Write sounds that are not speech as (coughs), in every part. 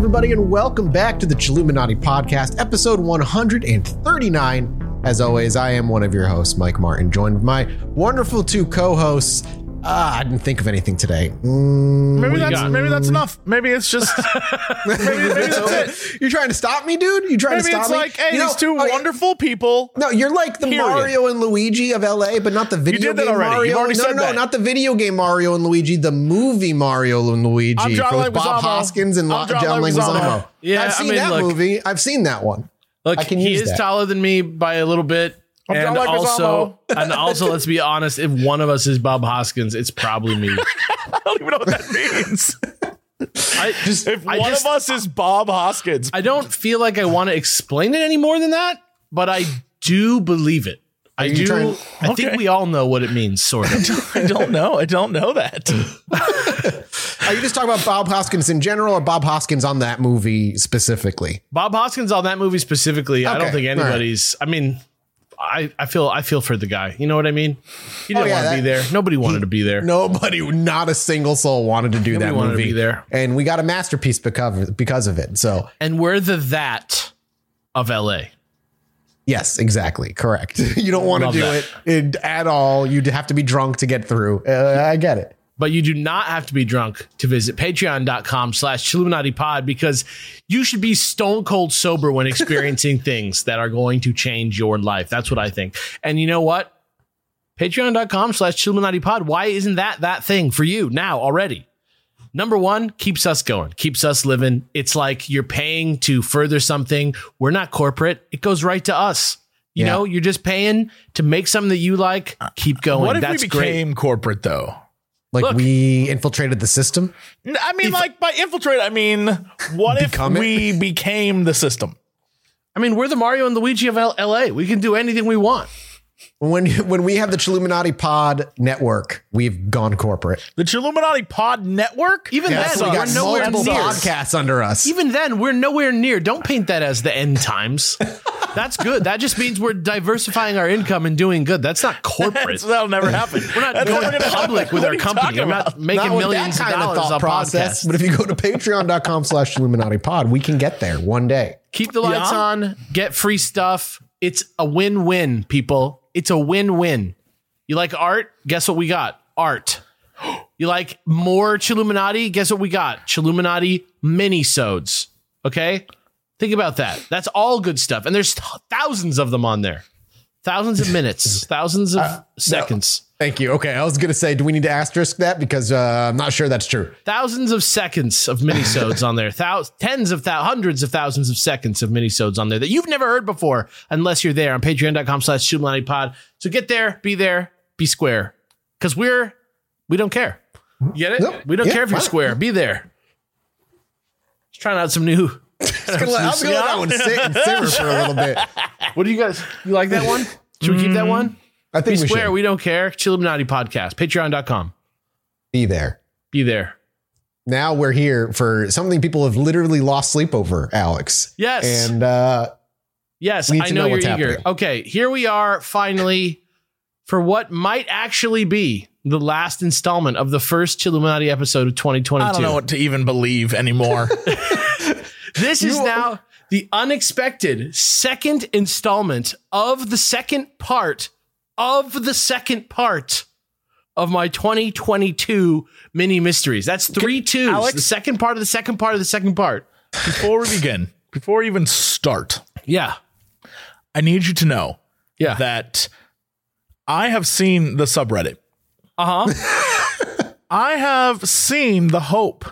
Everybody, and welcome back to the Chilluminati Podcast, episode 139. As always, I am one of your hosts, Mike Martin, joined with my wonderful two co-hosts. Ah, I didn't think of anything today. Mm, Maybe you that's got? maybe that's enough. Maybe it's just (laughs) maybe, maybe that's it. You're trying to stop me, dude? You trying Maybe to stop it's me? like, hey, You know, these two oh, yeah. wonderful people. No, you're like the Period. Mario and Luigi of LA, but not the video did that game already. Mario. You've already no, said no, that. not the video game Mario and Luigi, the movie Mario and Luigi I'm John with Bob Leguizamo. Hoskins and I'm Lo- John John Leguizamo. Leguizamo. Yeah, I've I seen mean, that look- movie. I've seen that one. Look, I can he use is that. taller than me by a little bit. I'm and John also, (laughs) and also, let's be honest. If one of us is Bob Hoskins, it's probably me. (laughs) I don't even know what that means. I Just if I one just- of us is Bob Hoskins, I don't feel like I want to explain it any more than that, but I do believe it. I do. trying- I think Okay. we all know what it means, sort (laughs) of. I don't know. I don't know that. Are you just talking about Bob Hoskins in general or Bob Hoskins on that movie specifically? Bob Hoskins on that movie specifically. I don't think all right. anybody's. I mean, I, I feel I feel for the guy. You know what I mean? He didn't Oh, yeah, want to be there. Nobody wanted to be there. Nobody, not a single soul wanted to do Nobody that wanted to movie. be there. And we got a masterpiece because, because of it. So, And we're the that of LA. yes, exactly. Correct. (laughs) you don't want to do that. it, it at all. You'd have to be drunk to get through. Uh, I get it. But you do not have to be drunk to visit patreon.com slash Chilluminati pod because you should be stone cold sober when experiencing (laughs) things that are going to change your life. That's what I think. And you know what? Patreon.com slash Chilluminati pod. Why isn't that that thing for you now already? Number one, keeps us going, keeps us living. It's like you're paying to further something. We're not corporate. It goes right to us. You Yeah. know, you're just paying to make something that you like. Keep going. What if That's we great. became corporate though? Like Look. we infiltrated the system. I mean, like by infiltrate, I mean, what if Become it? we became the system? I mean, we're the Mario and Luigi of L- LA. We can do anything we want. When when we have the Chilluminati Pod network, we've gone corporate. The Chilluminati Pod Network? Even Yes, then, we we're got nowhere multiple near. podcasts under us. Even then, we're nowhere near. Don't paint that as the end times. That's good. That just means we're diversifying our income and doing good. That's not corporate. So (laughs) that'll never happen. We're not That's going never gonna public with our (laughs) company. talking I'm not making Not with millions that of kind dollars thought process. podcast. But if you go to patreon.com slash Illuminati pod, we can get there one day. Keep the lights Yeah. on. Get free stuff. It's a win-win, people. It's a win-win. You like art? Guess what we got? Art. (gasps) You like more Chilluminati? Guess what we got? Chilluminati mini-sodes. Okay? Think about that. That's all good stuff. And there's thousands of them on there. Thousands of minutes, (laughs) thousands of uh, seconds. Thank you. Okay, I was going to say, do we need to asterisk that? Because uh, I'm not sure that's true. Thousands of seconds of minisodes on there. Thou- tens of thou- hundreds of thousands of seconds of minisodes on there that you've never heard before unless you're there on patreon.com slash Chilluminati pod. So get there, be there, be square. Because we're we don't care. You get it? Nope. We don't Yeah, care if you're fine. square. Be there. Just trying out some new. I was going to let that one sit and simmer for a little bit. What do you guys you like that one? Should we keep that one? I Be think we square, should we don't care. Chilluminati podcast. Patreon.com. be there. Be there. Now we're here for something people have literally lost sleep over, Alex. Yes. And uh, Yes, I know, know you're what's eager. happening. Okay, here we are finally for what might actually be the last installment of the first Chilluminati episode of 2022. I don't know what to even believe anymore. (laughs) this is now the unexpected second installment of the second part of the second part of my 2022 mini mysteries. That's three twos. Alex? the second part of the second part of the second part. before we begin, before we even start, Yeah. I need you to know Yeah. that I have seen the subreddit. Uh huh. (laughs) I have seen the hope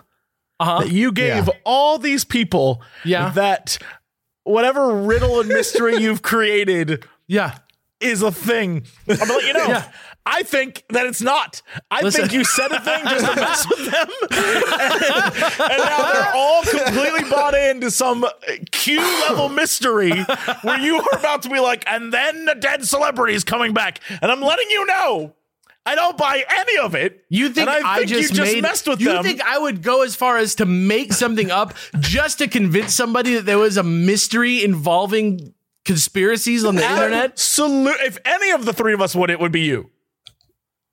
Uh huh. that you gave Yeah. all these people Yeah. that whatever riddle and mystery you've created Yeah. Is a thing. I'm gonna let you know. Yeah. I think that it's not. I Listen. think you said a thing just to mess with them, and, (laughs) and now they're all completely bought into some Q level mystery where you are about to be like, and then the dead celebrity is coming back, and I'm letting you know. I don't buy any of it. You think, and I, think just, you just made, messed with you them? think I would go as far as to make something up just to convince somebody that there was a mystery involving conspiracies on the internet? Absolute. If any of the three of us would, it would be you.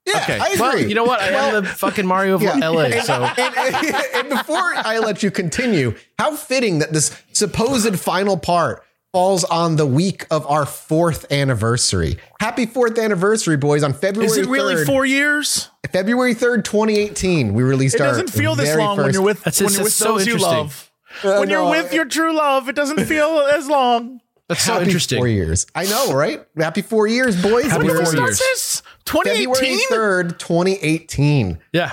Yeah, Okay. I agree. Well, you know what? I am the fucking Mario of Yeah. LA. So and, and- and before I let you continue, how fitting that this supposed final part falls on the week of our fourth anniversary. Happy fourth anniversary, boys! On February Is it really 3rd, four years? February third, twenty eighteen, we released It our. doesn't feel this very long when first- you're with That's- when you're with that's so those you interesting. love. when you're no, with your true love, it doesn't feel as long. That's so Happy interesting. Four years. I know, right? Happy four years, boys. Happy four years. was this? February 2018? third, twenty eighteen. Yeah.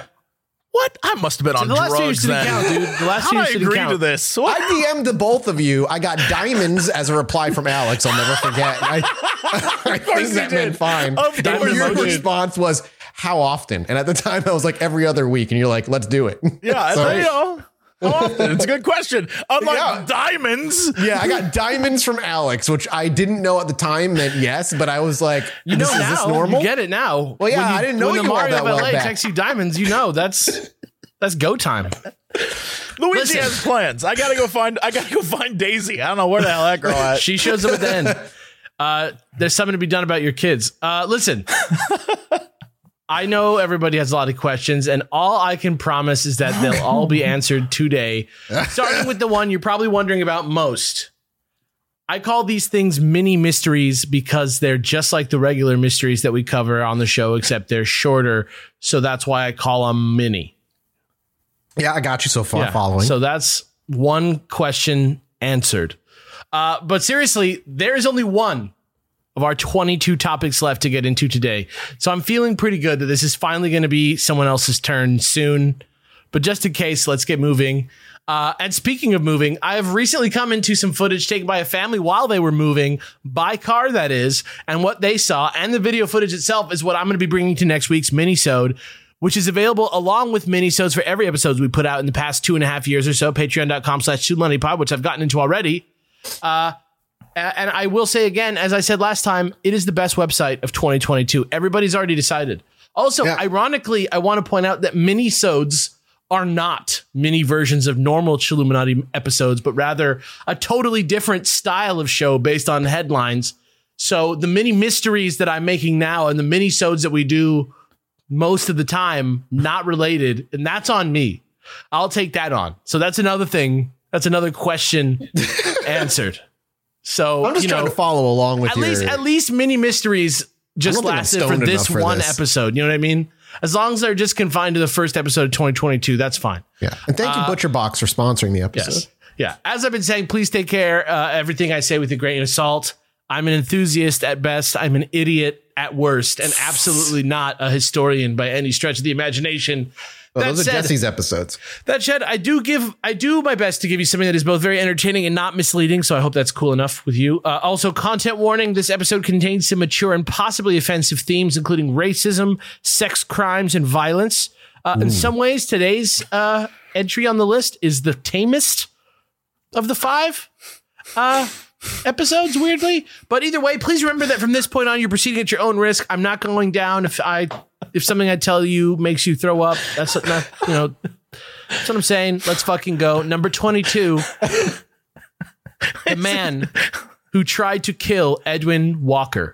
What? I must have been on The last two drugs years didn't then. count, dude. The last How two did I agree count. to this? I DM'd the both of you. I got diamonds as a reply from Alex. I'll never forget. I, (laughs) I think you that did. meant fine. Of And course your you response was, "How often?" And at the (laughs) time, I was like, "Every other week." And you're like, "Let's do it." Yeah, (laughs) So- I you know. Often? It's a good question. Unlike Yeah. diamonds. yeah, I got diamonds from Alex, which I didn't know at the time meant yes, but I was like, You know this, now. Is this normal? You get it now. Well, yeah, When I didn't know when the you all Mario that of LA texts you diamonds. You know that's that's go time. Luigi Listen. has plans. I gotta go find. I gotta go find Daisy. I don't know where the hell that girl at. She shows up at the end. Uh, there's something to be done about your kids. Uh, listen, (laughs) I know everybody has a lot of questions, and all I can promise is that they'll all be (laughs) answered today. Starting with the one you're probably wondering about most. I call these things mini mysteries because they're just like the regular mysteries that we cover on the show, except they're shorter. So that's why I call them mini. Yeah, I got you so far. Yeah. Following. So that's one question answered. Uh, but seriously, there is only one of our 22 topics left to get into today. So I'm feeling pretty good that this is finally going to be someone else's turn soon. But just in case, let's get moving. Uh, and speaking of moving, I have recently come into some footage taken by a family while they were moving, by car that is, and what they saw. And the video footage itself is what I'm going to be bringing to next week's minisode, which is available along with minisodes for every episode we put out in the past two and a half years or so. Patreon.com slash pod, which I've gotten into already. Uh, and I will say again, as I said last time, it is the best website of 2022. Everybody's already decided. Also, Yeah. ironically, I want to point out that mini-sodes are not mini versions of normal Chilluminati episodes, but rather a totally different style of show based on headlines. So the mini mysteries that I'm making now and the mini-sodes that we do most of the time, not related, and that's on me. I'll take that on. So that's another thing. That's another question (laughs) answered. So I'm just you trying know, to follow along with at your. least at least mini mysteries just don't think I'm lasted for this for one this. episode. You know what I mean? As long as they're just confined to the first episode of 2022, that's fine. yeah, and thank you, Butcher Box, for sponsoring the episode. Uh, Yes. Yeah. As I've been saying, please take care. Uh, everything I say with a grain of salt. I'm an enthusiast at best. I'm an idiot at worst, and absolutely not a historian by any stretch of the imagination. Well, that those are said, Jesse's episodes. that said, I do give, I do my best to give you something that is both very entertaining and not misleading. So I hope that's cool enough with you. Uh, also, content warning: this episode contains some mature and possibly offensive themes, including racism, sex crimes, and violence. Uh, in some ways, today's uh, entry on the list is the tamest of the five uh, episodes. Weirdly, but either way, please remember that from this point on, you're proceeding at your own risk. I'm not going down if I if something I tell you makes you throw up. That's not you know. That's what I'm saying. Let's fucking go. Number 22. the man who tried to kill Edwin Walker.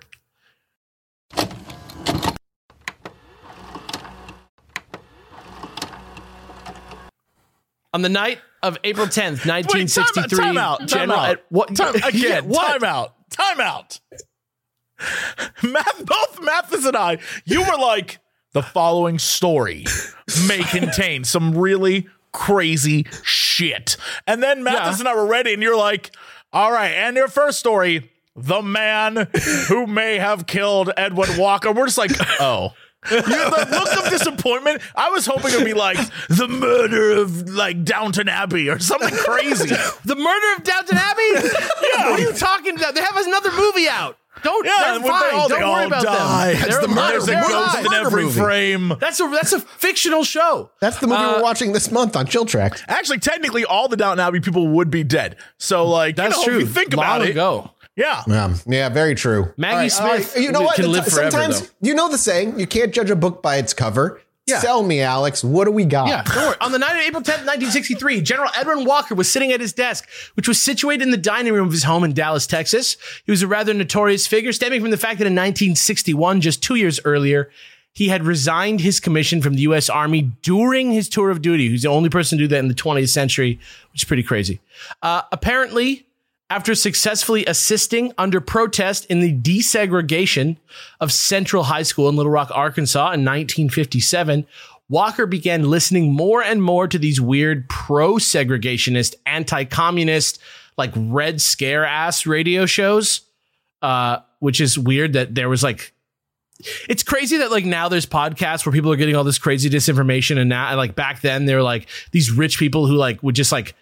On the night of April 10th, 1963, time out, time General out. Ed- what Time, Yeah, again, what? time out. Time out. Math, both Mathis and I, you were like, the following story may (laughs) contain some really crazy shit. And then Mathis Yeah. and I were ready, and you're like, all right, and your first story, the man who may have killed Edwin Walker. We're just like, oh. You, the look of disappointment. I was hoping it'd be like the murder of like Downton Abbey or something crazy. (laughs) The murder of Downton Abbey? yeah. What are you talking about? They have another movie out. Don't. Yeah, they're fine. they all, Don't they worry all about die. them. That's They're the murder There's a ghost in every movie. frame. That's a that's a fictional show. That's the movie Uh, we're watching this month on Chill Track. Actually, technically, all the Downton Abbey people would be dead. So, like, That's you know, true. If you think Long about it, ago. Yeah. Yeah, yeah, very true. Maggie All Smith You know what? can live forever, Sometimes though. you know the saying: you can't judge a book by its cover. Yeah. Sell me, Alex. What do we got? Yeah, don't worry. On the night of April 10th, 1963, General Edwin Walker was sitting at his desk, which was situated in the dining room of his home in Dallas, Texas. He was a rather notorious figure, stemming from the fact that in 1961, just two years earlier, he had resigned his commission from the U.S. Army during his tour of duty. He's the only person to do that in the 20th century, which is pretty crazy. Uh, apparently, after successfully assisting under protest in the desegregation of Central High School in Little Rock, Arkansas in 1957, Walker began listening more and more to these weird pro segregationist, anti communist, like Red Scare ass radio shows, uh, which is weird that there was like it's crazy that like now there's podcasts where people are getting all this crazy disinformation and now and like back then they're like these rich people who like would just like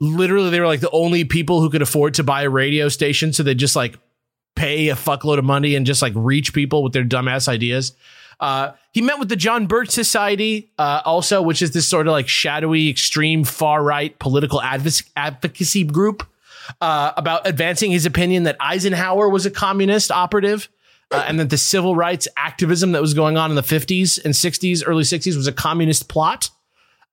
literally they were like the only people who could afford to buy a radio station so they just like pay a fuckload of money and just like reach people with their dumbass ideas uh, he met with the John Birch Society, uh, also, which is this sort of like shadowy, extreme, far right political advocacy group uh, about advancing his opinion that Eisenhower was a communist operative uh, and that the civil rights activism that was going on in the 50s and 60s, early 60s was a communist plot.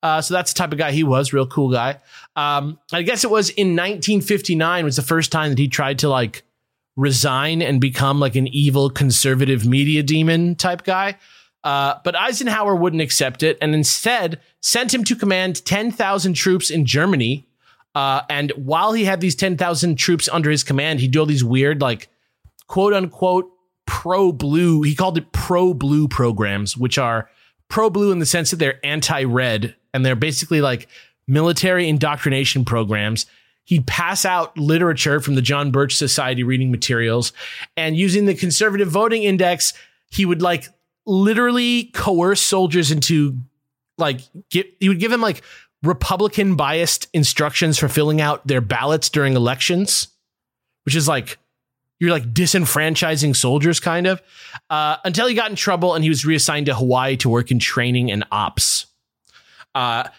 Uh, so that's the type of guy he was, real cool guy. Um, I guess it was in 1959 was the first time that he tried to like resign and become like an evil conservative media demon type guy. Uh, but Eisenhower wouldn't accept it and instead sent him to command 10,000 troops in Germany. Uh, and while he had these 10,000 troops under his command, he'd do all these weird, like, quote unquote, pro blue. He called it pro blue programs, which are pro blue in the sense that they're anti red and they're basically like military indoctrination programs. He'd pass out literature from the John Birch Society reading materials and using the conservative voting index, he would like literally coerce soldiers into like get, he would give them like Republican biased instructions for filling out their ballots during elections, which is like you're like disenfranchising soldiers kind of uh, until he got in trouble and he was reassigned to hawaii to work in training and ops uh,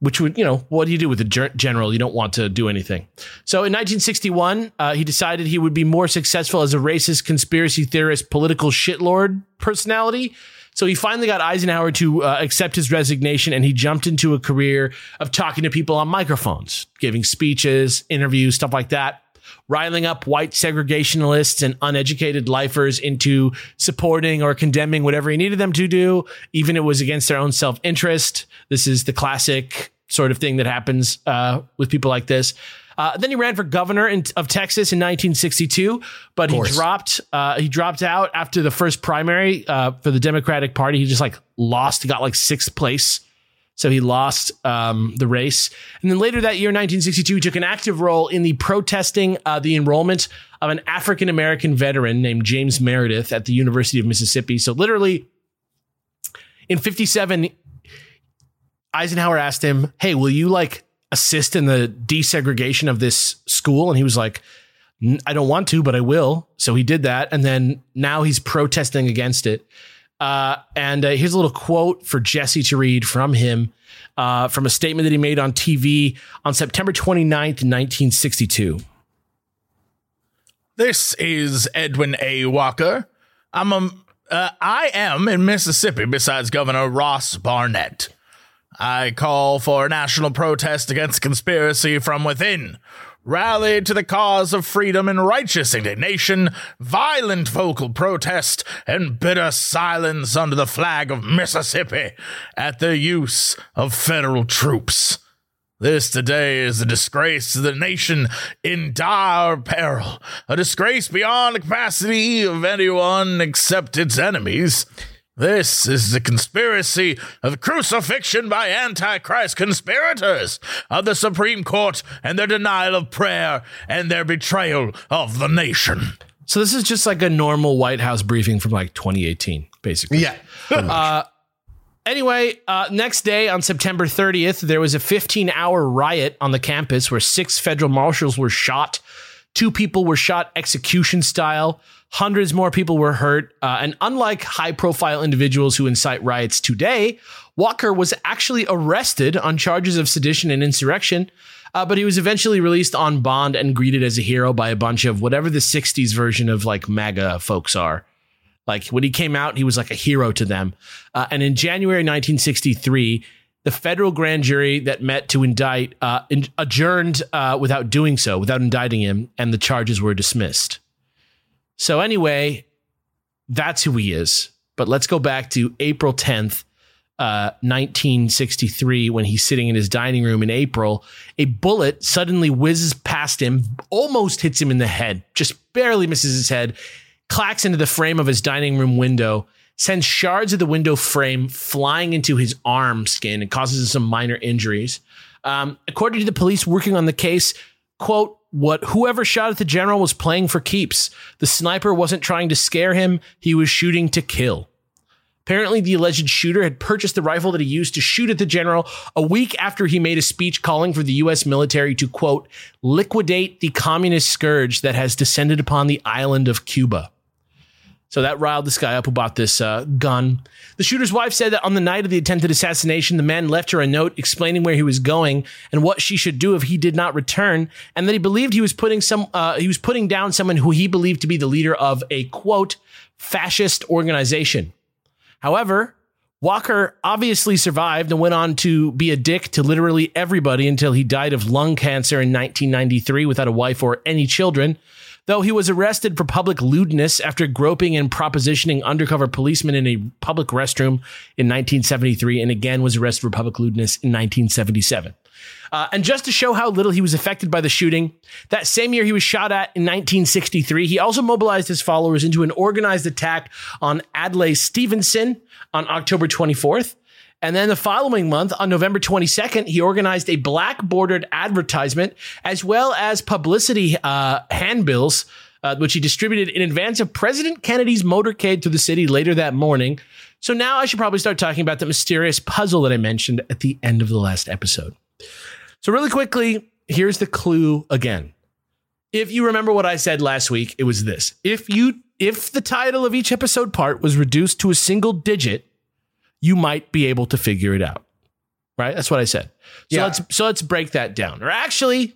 which would you know what do you do with a general? You don't want to do anything. So in 1961 uh, he decided he would be more successful as a racist conspiracy theorist political shitlord personality. So he finally got Eisenhower to uh, accept his resignation and he jumped into a career of talking to people on microphones, giving speeches, interviews, stuff like that riling up white segregationalists and uneducated lifers into supporting or condemning whatever he needed them to do, even if it was against their own self interest. This is the classic sort of thing that happens uh, with people like this. Uh, then he ran for governor in, of Texas in 1962, but he dropped. Uh, he dropped out after the first primary uh, for the Democratic Party. He just like lost. He got like sixth place so he lost um, the race. And then later that year, 1962, he took an active role in the protesting uh, the enrollment of an African American veteran named James Meredith at the University of Mississippi. So literally in 57, Eisenhower asked him, Hey, will you like assist in the desegregation of this school? And he was like, I don't want to, but I will. So he did that. And then now he's protesting against it. Uh, and uh, here's a little quote for Jesse to read from him uh, from a statement that he made on TV on September 29th, 1962. This is Edwin A. Walker. I'm a, uh, I am in Mississippi besides Governor Ross Barnett. I call for a national protest against conspiracy from within rally to the cause of freedom and righteous indignation, violent vocal protest, and bitter silence under the flag of Mississippi at the use of federal troops. This today is a disgrace to the nation in dire peril, a disgrace beyond the capacity of anyone except its enemies. This is the conspiracy of crucifixion by Antichrist conspirators of the Supreme Court and their denial of prayer and their betrayal of the nation. So this is just like a normal White House briefing from like 2018, basically. Yeah. (laughs) uh, anyway, uh, next day on September 30th, there was a 15 hour riot on the campus where six federal marshals were shot. Two people were shot execution style. Hundreds more people were hurt. Uh, and unlike high profile individuals who incite riots today, Walker was actually arrested on charges of sedition and insurrection. Uh, but he was eventually released on bond and greeted as a hero by a bunch of whatever the 60s version of like MAGA folks are. Like when he came out, he was like a hero to them. Uh, and in January 1963, the federal grand jury that met to indict uh, adjourned uh, without doing so, without indicting him, and the charges were dismissed. So anyway, that's who he is. But let's go back to April 10th, uh, 1963, when he's sitting in his dining room in April. A bullet suddenly whizzes past him, almost hits him in the head, just barely misses his head, clacks into the frame of his dining room window, sends shards of the window frame flying into his arm skin and causes him some minor injuries. Um, according to the police working on the case, quote, what whoever shot at the general was playing for keeps. The sniper wasn't trying to scare him, he was shooting to kill. Apparently, the alleged shooter had purchased the rifle that he used to shoot at the general a week after he made a speech calling for the U.S. military to, quote, liquidate the communist scourge that has descended upon the island of Cuba. So that riled this guy up who bought this uh, gun. The shooter's wife said that on the night of the attempted assassination, the man left her a note explaining where he was going and what she should do if he did not return, and that he believed he was putting some uh, he was putting down someone who he believed to be the leader of a quote fascist organization. However, Walker obviously survived and went on to be a dick to literally everybody until he died of lung cancer in 1993 without a wife or any children. Though he was arrested for public lewdness after groping and propositioning undercover policemen in a public restroom in 1973, and again was arrested for public lewdness in 1977. Uh, and just to show how little he was affected by the shooting, that same year he was shot at in 1963, he also mobilized his followers into an organized attack on Adlai Stevenson on October 24th. And then the following month, on November 22nd, he organized a black bordered advertisement as well as publicity uh, handbills, uh, which he distributed in advance of President Kennedy's motorcade through the city later that morning. So now I should probably start talking about the mysterious puzzle that I mentioned at the end of the last episode. So, really quickly, here's the clue again. If you remember what I said last week, it was this. If you if the title of each episode part was reduced to a single digit, you might be able to figure it out. Right? That's what I said. So Yeah. let's so let's break that down. Or actually,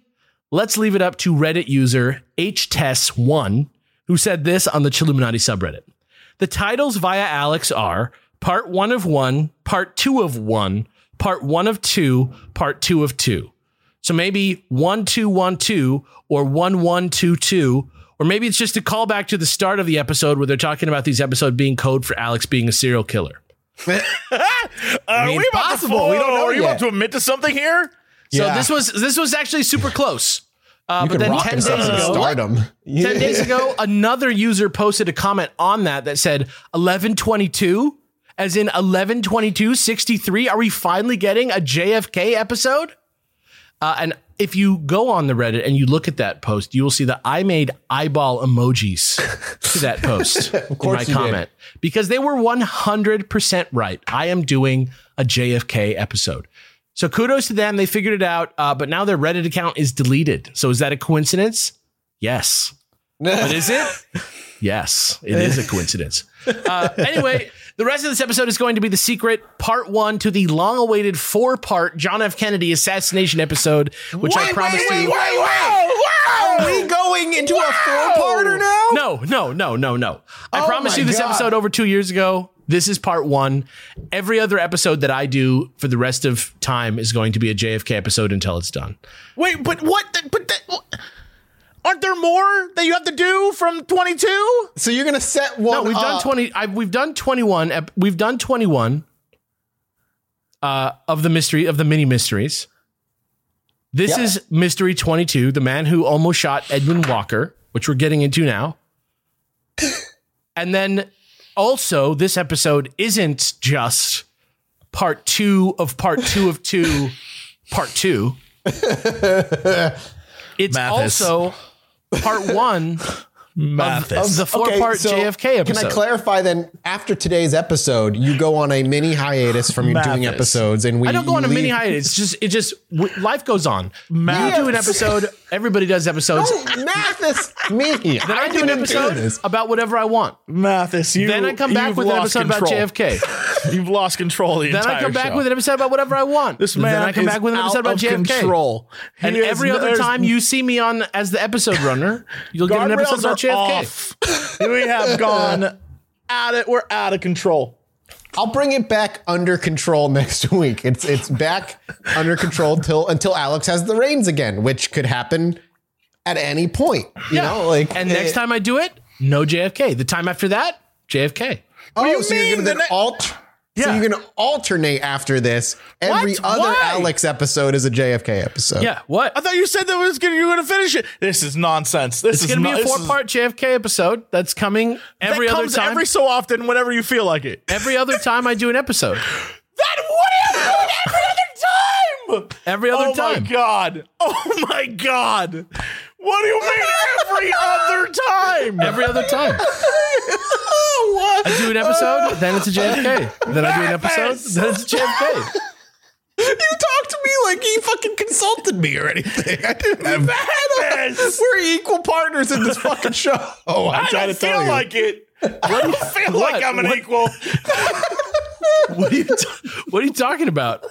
let's leave it up to Reddit user HTES1, who said this on the Chilluminati subreddit. The titles via Alex are part one of one, part two of one, part one of two, part two of two. So maybe one, two, one, two, or one, one, two, two. Or maybe it's just a callback to the start of the episode where they're talking about these episodes being code for Alex being a serial killer. (laughs) Are mean, we about possible. To, We don't know Are you yet. about to admit to something here? So Yeah. this was this was actually super close. Uh, but then 10 days ago, stardom. 10 days (laughs) ago, another user posted a comment on that that said 1122, as in 1122 63. Are we finally getting a JFK episode? Uh, and if you go on the Reddit and you look at that post, you will see that I made eyeball emojis to that post (laughs) of course in my did. comment because they were 100% right. I am doing a JFK episode. So kudos to them. They figured it out, uh, but now their Reddit account is deleted. So is that a coincidence? Yes. (laughs) But is it? Yes, it is a coincidence. Uh, anyway, the rest of this episode is going to be the secret part one to the long awaited four part John F. Kennedy assassination episode, which I Wait, promised wait, you. wait, wait, wait. Are we going into a four-parter now? No, no, no, no, no. I Oh promised you this God. episode over two years ago. This is part one. Every other episode that I do for the rest of time is going to be a JFK episode until it's done. Wait, but what? the- But that, aren't there more that you have to do from 22? So you're gonna set one. No, we've done twenty. I, we've done twenty-one. We've done twenty-one uh, of the mystery of the mini mysteries. This Yeah. is mystery twenty-two, the man who almost shot Edwin Walker, which we're getting into now. (laughs) and then also, this episode isn't just part two of part two of two, part two. (laughs) It's Mathis. also part one Mathis. of the four-part so JFK episode. Can I clarify then? After today's episode, you go on a mini hiatus from your doing episodes, and we. I don't go on a mini hiatus. It's just it just w- life goes on. Math- You do an episode. Everybody does episodes. Oh, Mathis, me. (laughs) Then I, do an didn't episode this. about whatever I want. Mathis, you, Then I come back with an episode control. about JFK. (laughs) You've lost control the then entire I come back show. with an episode about whatever I want. This man then I come is back with an episode out about of JFK. control. And He is- every other time you see me on as the episode (laughs) runner, you'll get an episode about JFK. off. we have gone at it. We're out of control. I'll bring it back under control (laughs) next week. It's it's back under control till until Alex has the reins again, which could happen at any point. You know, like And next eh, time I do it, no JFK. The time after that, JFK. Oh, do you so you're mean gonna the then ne- alt. So Yeah. you're gonna alternate after this. Every What? other Why? Alex episode is a JFK episode. Yeah, what? I thought you said that was gonna, you were going to finish it. This is nonsense. This It's is going to be a four part JFK episode that's coming every that other comes time. every so often, whenever you feel like it. every other time I do an episode. (gasps) That what are you doing every other time? Every other oh time. Oh my god! Oh my god! What do you mean every (laughs) other time? Every other time. (laughs) what? I do an episode, (laughs) then it's a JFK. Then I do an episode, then it's a JFK. You talk to me like he fucking consulted me or anything. I didn't have Madness. We're equal partners in this fucking show. Oh, I'm I trying don't to tell feel you. like it. I don't feel What? like I'm an What? equal. What are you, t- what are you talking about?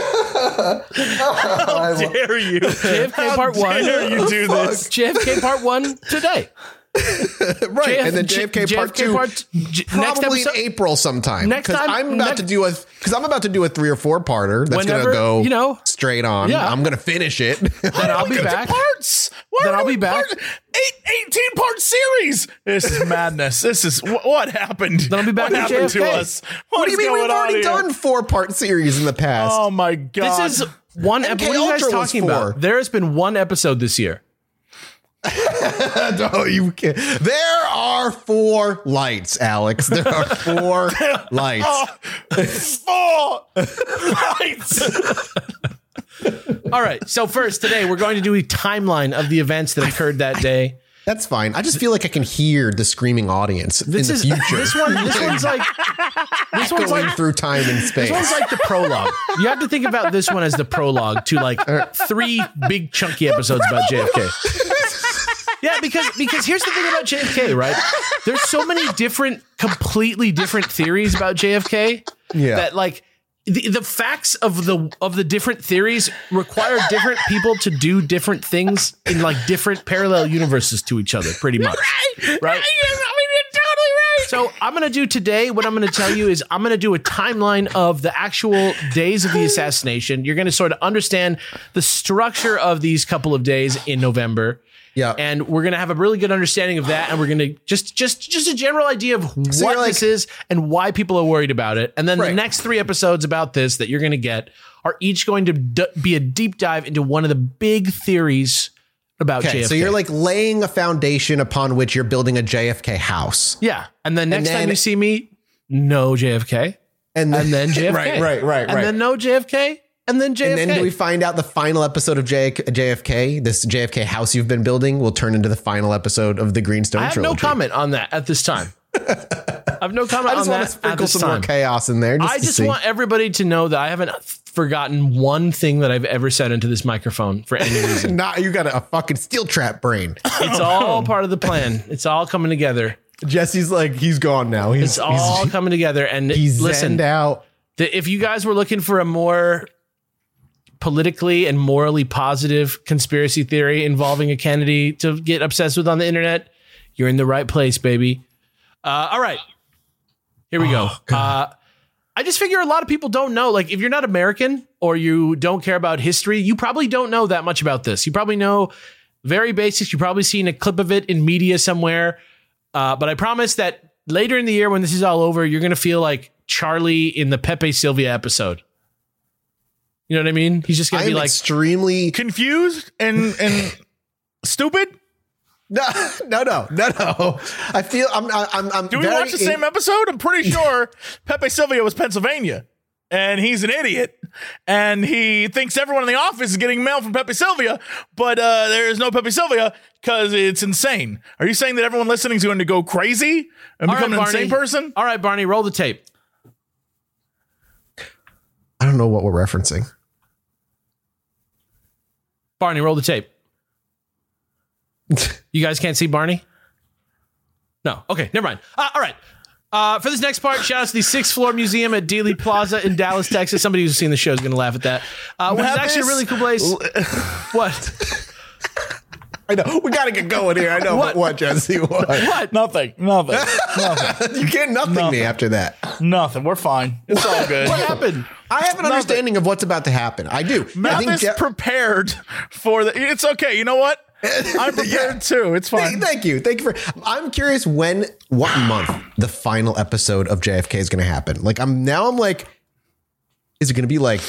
(laughs) Dare you? JFK part one. Dare you do this? JFK part one today. (laughs) right, and then J- JFK, part two. part- J- next Probably episode. in April sometime. Next time- I'm about next- to do a because I'm about to do a three or four parter that's Whenever, gonna go you know. straight on. Yeah. I'm gonna finish it. Then I'll be (laughs) back. parts. Why Then I'll be back. part- Eight, 18 part series. This is madness. This is wh- what happened. Then I'll be back What happened to JFK. us? what do you mean we've already done four part series in the past? Oh my god! This is one episode. What are you guys talking about? There has been one episode this year. (laughs) no, you can't. There are four lights, Alex. There are four (laughs) lights. four lights. All right. So first today we're going to do a timeline of the events that occurred that day. That's fine. I just feel like I can hear the screaming audience This in is the future. this one. This (laughs) one's like this one's going like through time and space. this one's like the prologue. You have to think about this one as the prologue to like three big chunky episodes about JFK. Yeah, because because here's the thing about JFK, right? There's so many different, completely different theories about JFK. Yeah. That like the, the facts of the of the different theories require different people to do different things in like different parallel universes to each other, pretty much. Right? Yeah, you're totally right? So I'm gonna do today. What I'm gonna tell you is I'm gonna do a timeline of the actual days of the assassination. You're gonna sort of understand the structure of these couple of days in November. Yeah. and we're gonna have a really good understanding of that, and we're gonna just just just a general idea of what like- this is and why people are worried about it. And then the next three episodes about this that you're gonna get are each going to d- be a deep dive into one of the big theories about okay, JFK. so you're like laying a foundation upon which you're building a JFK house. yeah, and then next then- time you see me, no JFK. And and then JFK. (laughs) Right, right, right, And right. then no JFK, and then JFK. And then do we find out the final episode of JFK, this JFK house you've been building, will turn into the final episode of the Greenstone I have trilogy. no comment on that at this time. I have no comment (laughs) I just on want that to sprinkle some time. more chaos in there. Just I just see. want everybody to know that I haven't forgotten one thing that I've ever said into this microphone for any (laughs) reason. Not you got a, fucking steel trap brain. It's all (laughs) part of the plan. It's all coming together. Jesse's like he's gone now. He's It's all coming together. And he's listen, out. that if you guys were looking for a more politically and morally positive conspiracy theory involving a Kennedy to get obsessed with on the internet, you're in the right place, baby. Uh, all right, here we go. Uh, I just figure a lot of people don't know. Like, if you're not American or you don't care about history, you probably don't know that much about this. You probably know very basics. You've probably seen a clip of it in media somewhere. Uh, but I promise that later in the year, when this is all over, you're going to feel like Charlie in the Pepe Sylvia episode. You know what I mean? He's just going to I'm be like, extremely Confused and and (laughs) stupid. no, no, no, no, no. I feel I'm, I'm, I'm. Do we very watch the same episode? I'm pretty (laughs) sure Pepe Sylvia was Pennsylvania. And he's an idiot. And he thinks everyone in the office is getting mail from Pepe Sylvia, but uh, there is no Pepe Sylvia because it's insane. Are you saying that everyone listening is going to go crazy and all right, become an Barney. insane person? All right, Barney, roll the tape. I don't know what we're referencing. Barney, roll the tape. (laughs) You guys can't see Barney? No. Okay, never mind. Uh, all right. Uh, for this next part, shout out to the sixth floor museum at Dealey Plaza in Dallas, Texas. Somebody who's seen the show is going to laugh at that. Uh, which is actually a really cool place. (laughs) what? (laughs) I know we got to get going here. I know What? what, what Jesse? What? What? Nothing. Nothing. nothing. you can't nothing, me after that. Nothing. We're fine. It's all good. What happened? I have an understanding of what's about to happen. I do. I Matt think is Je- prepared for the. It's okay. You know what? I'm (laughs) prepared too. It's Thank, fine. thank you. Thank you for. I'm curious when, what month the final episode of JFK is going to happen. Like, I'm now, I'm like, is it going to be like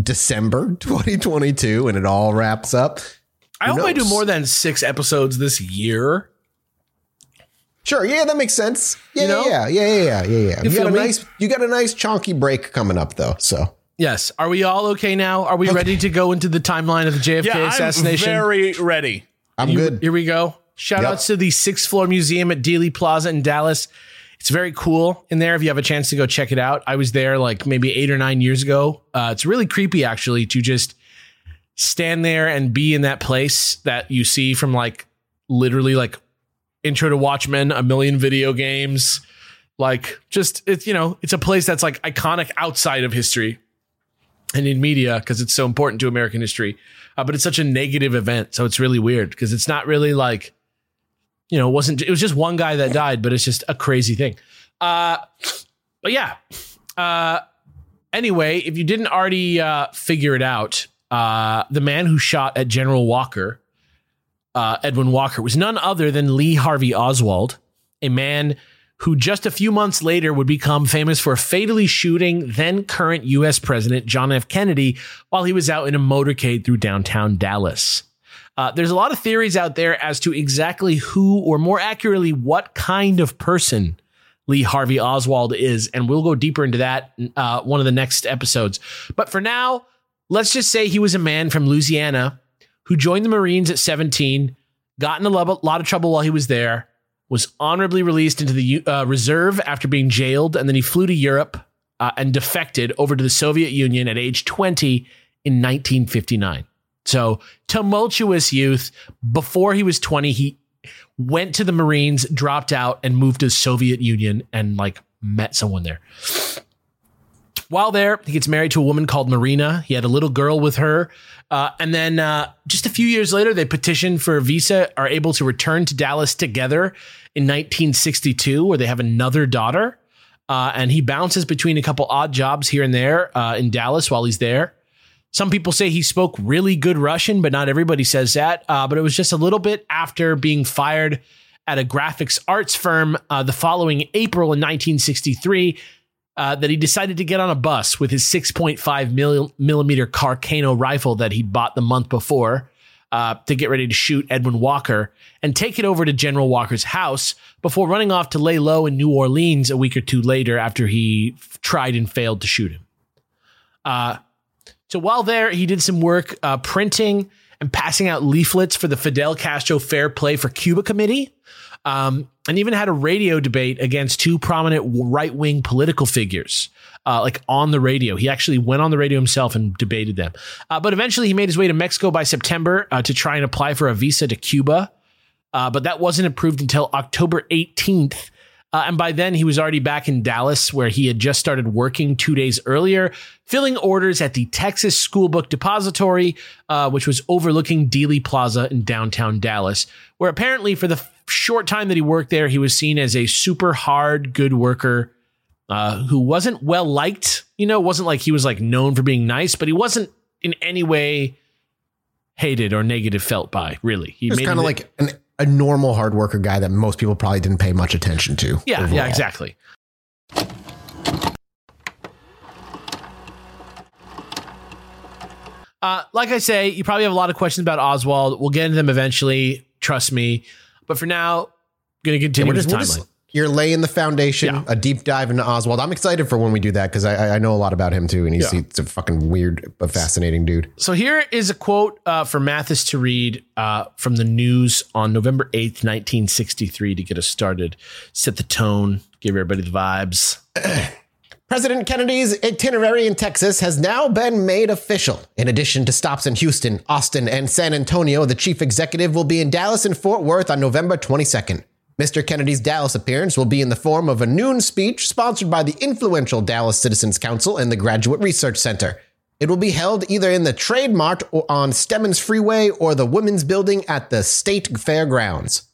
December 2022 and it all wraps up? I hope I do more than six episodes this year. Sure. Yeah, that makes sense. Yeah, You know? yeah, yeah, yeah, yeah, yeah, yeah. You, feel got a me? nice, you got a nice chunky break coming up though. So Yes. Are we all okay now? Are we ready to go into the timeline of the JFK Yeah, I'm assassination? very ready. I'm You- good. Here we go. Shout Yep. outs to the sixth floor museum at Dealey Plaza in Dallas. It's very cool in there. If you have a chance to go check it out, I was there like maybe eight or nine years ago. Uh, it's really creepy actually to just stand there and be in that place that you see from like literally like Intro to Watchmen, a million video games. Like just it's you know it's a place that's like iconic outside of history and in media because it's so important to American history. Uh, but it's such a negative event, so it's really weird because it's not really like, you know, it wasn't it was just one guy that died, but it's just a crazy thing. Uh, but yeah. Uh, anyway, if you didn't already uh, figure it out, uh, the man who shot at General Walker, uh, Edwin Walker, was none other than Lee Harvey Oswald, a man who just a few months later would become famous for fatally shooting then current US President John F. Kennedy while he was out in a motorcade through downtown Dallas. Uh, there's a lot of theories out there as to exactly who, or more accurately, what kind of person Lee Harvey Oswald is, and we'll go deeper into that uh, one of the next episodes. But for now, let's just say he was a man from Louisiana who joined the Marines at 17, got in a lot of trouble while he was there, was honorably released into the uh, reserve after being jailed, and then he flew to Europe uh, and defected over to the Soviet Union at age 20 in 1959. So tumultuous youth. Before he was 20, he went to the Marines, dropped out, and moved to the Soviet Union and like met someone there. While there, he gets married to a woman called Marina. He had a little girl with her. Uh, and then uh, just a few years later, they petition for a visa, are able to return to Dallas together in 1962, where they have another daughter. Uh, and he bounces between a couple odd jobs here and there uh, in Dallas while he's there. Some people say he spoke really good Russian, but not everybody says that. Uh, but it was just a little bit after being fired at a graphics arts firm uh, the following April in 1963 uh, that he decided to get on a bus with his 6.5 mil- millimeter Carcano rifle that he'd bought the month before uh, to get ready to shoot Edwin Walker and take it over to General Walker's house before running off to lay low in New Orleans a week or two later after he f- tried and failed to shoot him. Uh, so while there, he did some work uh, printing and passing out leaflets for the Fidel Castro Fair Play for Cuba Committee, um, and even had a radio debate against two prominent right wing political figures. Uh, like on the radio, he actually went on the radio himself and debated them. Uh, but eventually, he made his way to Mexico by September uh, to try and apply for a visa to Cuba. Uh, but that wasn't approved until October 18th. Uh, and by then, he was already back in Dallas, where he had just started working two days earlier, filling orders at the Texas School Book Depository, uh, which was overlooking Dealey Plaza in downtown Dallas, where apparently for the short time that he worked there, he was seen as a super hard, good worker uh, who wasn't well liked. You know, wasn't like he was like known for being nice, but he wasn't in any way hated or negative felt by. Really, he made kind of like an, a normal hard worker guy that most people probably didn't pay much attention to. Yeah, yeah, exactly. Uh, like I say, you probably have a lot of questions about Oswald. We'll get into them eventually. Trust me. But for now, going to continue just, we're timeline. just- you're laying the foundation, Yeah. a deep dive into Oswald. I'm excited for when we do that because I, I- I know a lot about him too, and he's, Yeah. he's a fucking weird but fascinating dude. So here is a quote uh, for Mathis to read uh, from the news on November 8th, 1963, to get us started, set the tone, give everybody the vibes. (clears throat) President Kennedy's itinerary in Texas has now been made official. In addition to stops in Houston, Austin, and San Antonio, the chief executive will be in Dallas and Fort Worth on November 22nd. Mr. Kennedy's Dallas appearance will be in the form of a noon speech sponsored by the influential Dallas Citizens Council and the Graduate Research Center. It will be held either in the Trade Mart or on Stemmons Freeway or the Women's Building at the State Fairgrounds.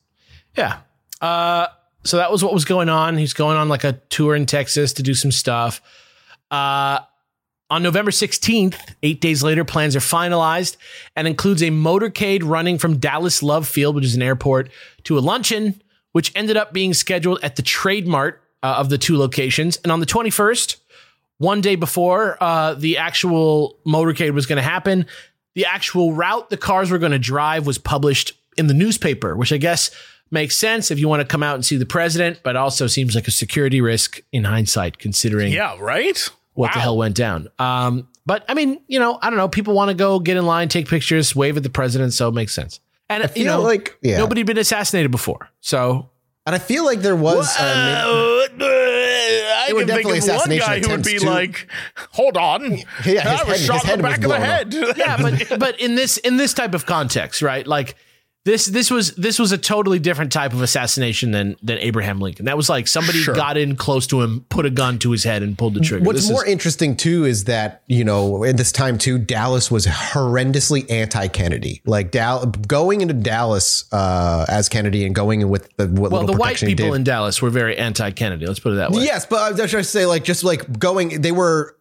Yeah. Uh, so that was what was going on. He's going on like a tour in Texas to do some stuff. Uh, on November 16th, eight days later, plans are finalized and includes a motorcade running from Dallas Love Field, which is an airport, to a luncheon, which ended up being scheduled at the Trade Mart uh, of the two locations. And on the 21st, one day before uh, the actual motorcade was going to happen, the actual route the cars were going to drive was published in the newspaper, which I guess makes sense if you want to come out and see the president, but also seems like a security risk in hindsight, considering Yeah, right? what the hell went down. Um, but I mean, you know, I don't know. People want to go get in line, take pictures, wave at the president, so it makes sense. And you feel know, like- yeah. nobody had been assassinated before, so And I feel like there was. Uh, maybe- Uh, I They were think definitely of one assassination guy who would attempts be too. like, "Hold on, Yeah, his I was head- shot his in the was back of the blown head." yeah, but but in this in this type of context, right? Like this this was this was a totally different type of assassination than than Abraham Lincoln. That was like somebody Sure. got in close to him, put a gun to his head, and pulled the trigger. What's This more is, interesting too is that you know in this time too, Dallas was horrendously anti-Kennedy. Like Dal- going into Dallas uh, as Kennedy and going in with the what well, the white people did. in Dallas were very anti-Kennedy. Let's put it that way. Yes, but I was just trying to say, like, just like going, they were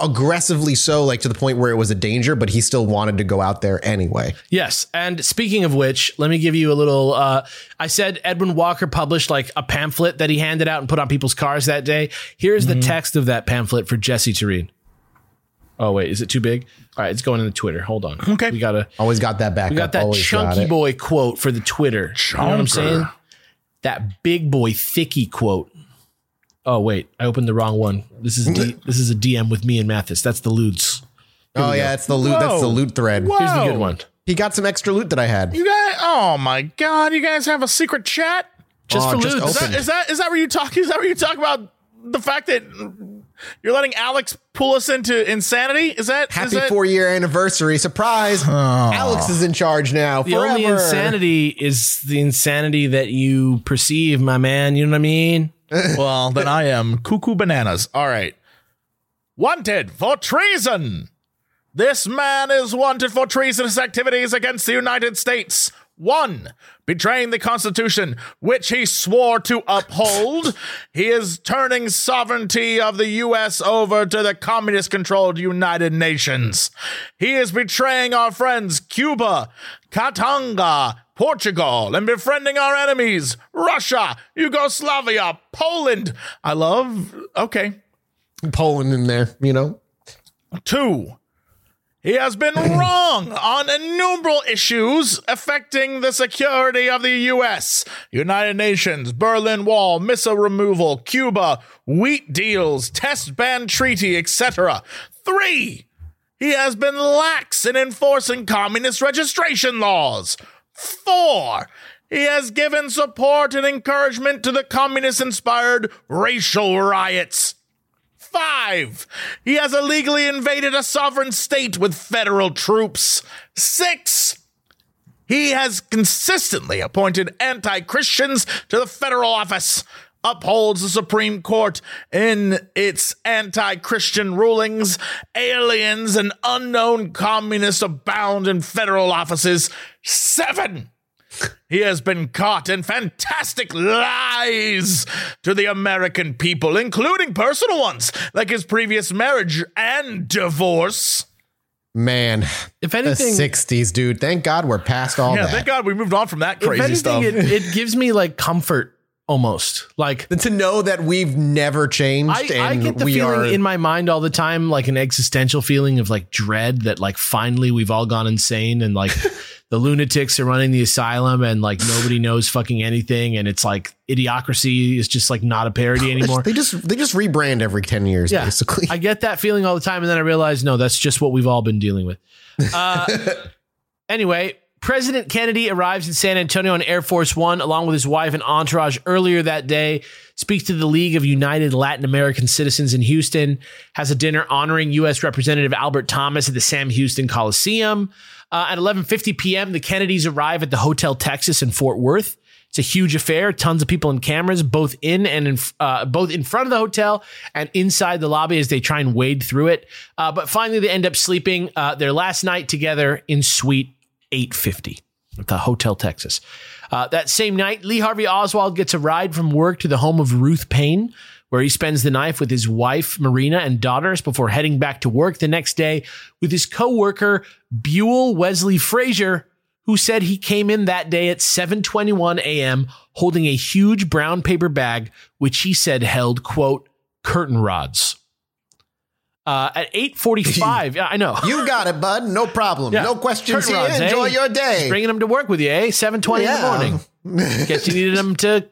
aggressively so, like, to the point where it was a danger, but he still wanted to go out there anyway. Yes. And speaking of which, let me give you a little. Uh, I said Edwin Walker published like a pamphlet that he handed out and put on people's cars that day. Here's the text of that pamphlet for Jesse to read. Oh, wait. Is it too big? All right. It's going in the Twitter. Hold on. Okay. We got to. Always got that back We got up. that always chunky it. boy quote for the Twitter. You know what I'm saying? That big boy thicky quote. Oh wait, I opened the wrong one. This is D, (laughs) this is a DM with me and Mathas. That's the lewds. Oh yeah, it's the loot. That's the loot thread. Whoa. Here's the good one. He got some extra loot that I had. You guys, oh my god, you guys have a secret chat? Just Oh, for just lewds. Is that, is that is that where you talk? Is that where you talk about the fact that you're letting Alex pull us into insanity? Is that Happy that, four year anniversary surprise! Alex is in charge now. The forever. only insanity is the insanity that you perceive, my man. You know what I mean? (laughs) Well, then I am cuckoo bananas. All right. Wanted for treason. This man is wanted for treasonous activities against the United States. One, betraying the Constitution, which he swore to uphold. (laughs) he is turning sovereignty of the U.S. over to the communist controlled United Nations. He is betraying our friends Cuba, Katanga, Portugal, and befriending our enemies Russia, Yugoslavia, Poland. I love, okay. Poland in there, you know. Two, he has been (coughs) wrong on innumerable issues affecting the security of the U.S., United Nations, Berlin Wall, missile removal, Cuba, wheat deals, test ban treaty, etc. Three, he has been lax in enforcing communist registration laws. Four, he has given support and encouragement to the communist inspired racial riots. Five, he has illegally invaded a sovereign state with federal troops. Six, he has consistently appointed anti Christians to the federal office, upholds the Supreme Court in its anti Christian rulings. Aliens and unknown communists abound in federal offices. Seven, he has been caught in fantastic lies to the American people, including personal ones, like his previous marriage and divorce. Man, If the anything, '60s, dude. Thank God we're past all Yeah, that. thank God we moved on from that if crazy anything, stuff. it, it gives me like comfort almost. Like to know that we've never changed I, and I get the we feeling are in my mind all the time, like an existential feeling of like dread that like finally we've all gone insane and like (laughs) the lunatics are running the asylum and like nobody knows fucking anything and it's like idiocracy is just like not a parody anymore. They just they just rebrand every ten years, Yeah, basically. I get that feeling all the time, and then I realize no, that's just what we've all been dealing with. Uh, (laughs) anyway, President Kennedy arrives in San Antonio on Air Force One along with his wife and entourage earlier that day. Speaks to the League of United Latin American Citizens in Houston. Has a dinner honoring U.S. Representative Albert Thomas at the Sam Houston Coliseum. Uh, at 11:50 p.m., the Kennedys arrive at the Hotel Texas in Fort Worth. It's a huge affair. Tons of people and cameras, both in and in, uh, both in front of the hotel and inside the lobby as they try and wade through it. Uh, but finally, they end up sleeping uh, their last night together in Suite 850 at the Hotel Texas. Uh, that same night, Lee Harvey Oswald gets a ride from work to the home of Ruth Paine, where he spends the night with his wife, Marina, and daughters before heading back to work the next day with his coworker, Buell Wesley Frazier, who said he came in that day at 7:21 a.m. holding a huge brown paper bag which he said held quote curtain rods. Uh, at 8:45, (laughs) yeah, I know. You got it, bud. No problem. Yeah. No questions Curtain here. rods, eh? Enjoy your Just day. bringing them to work with you, eh? 7:20 in the Yeah. morning. (laughs) Guess you needed them to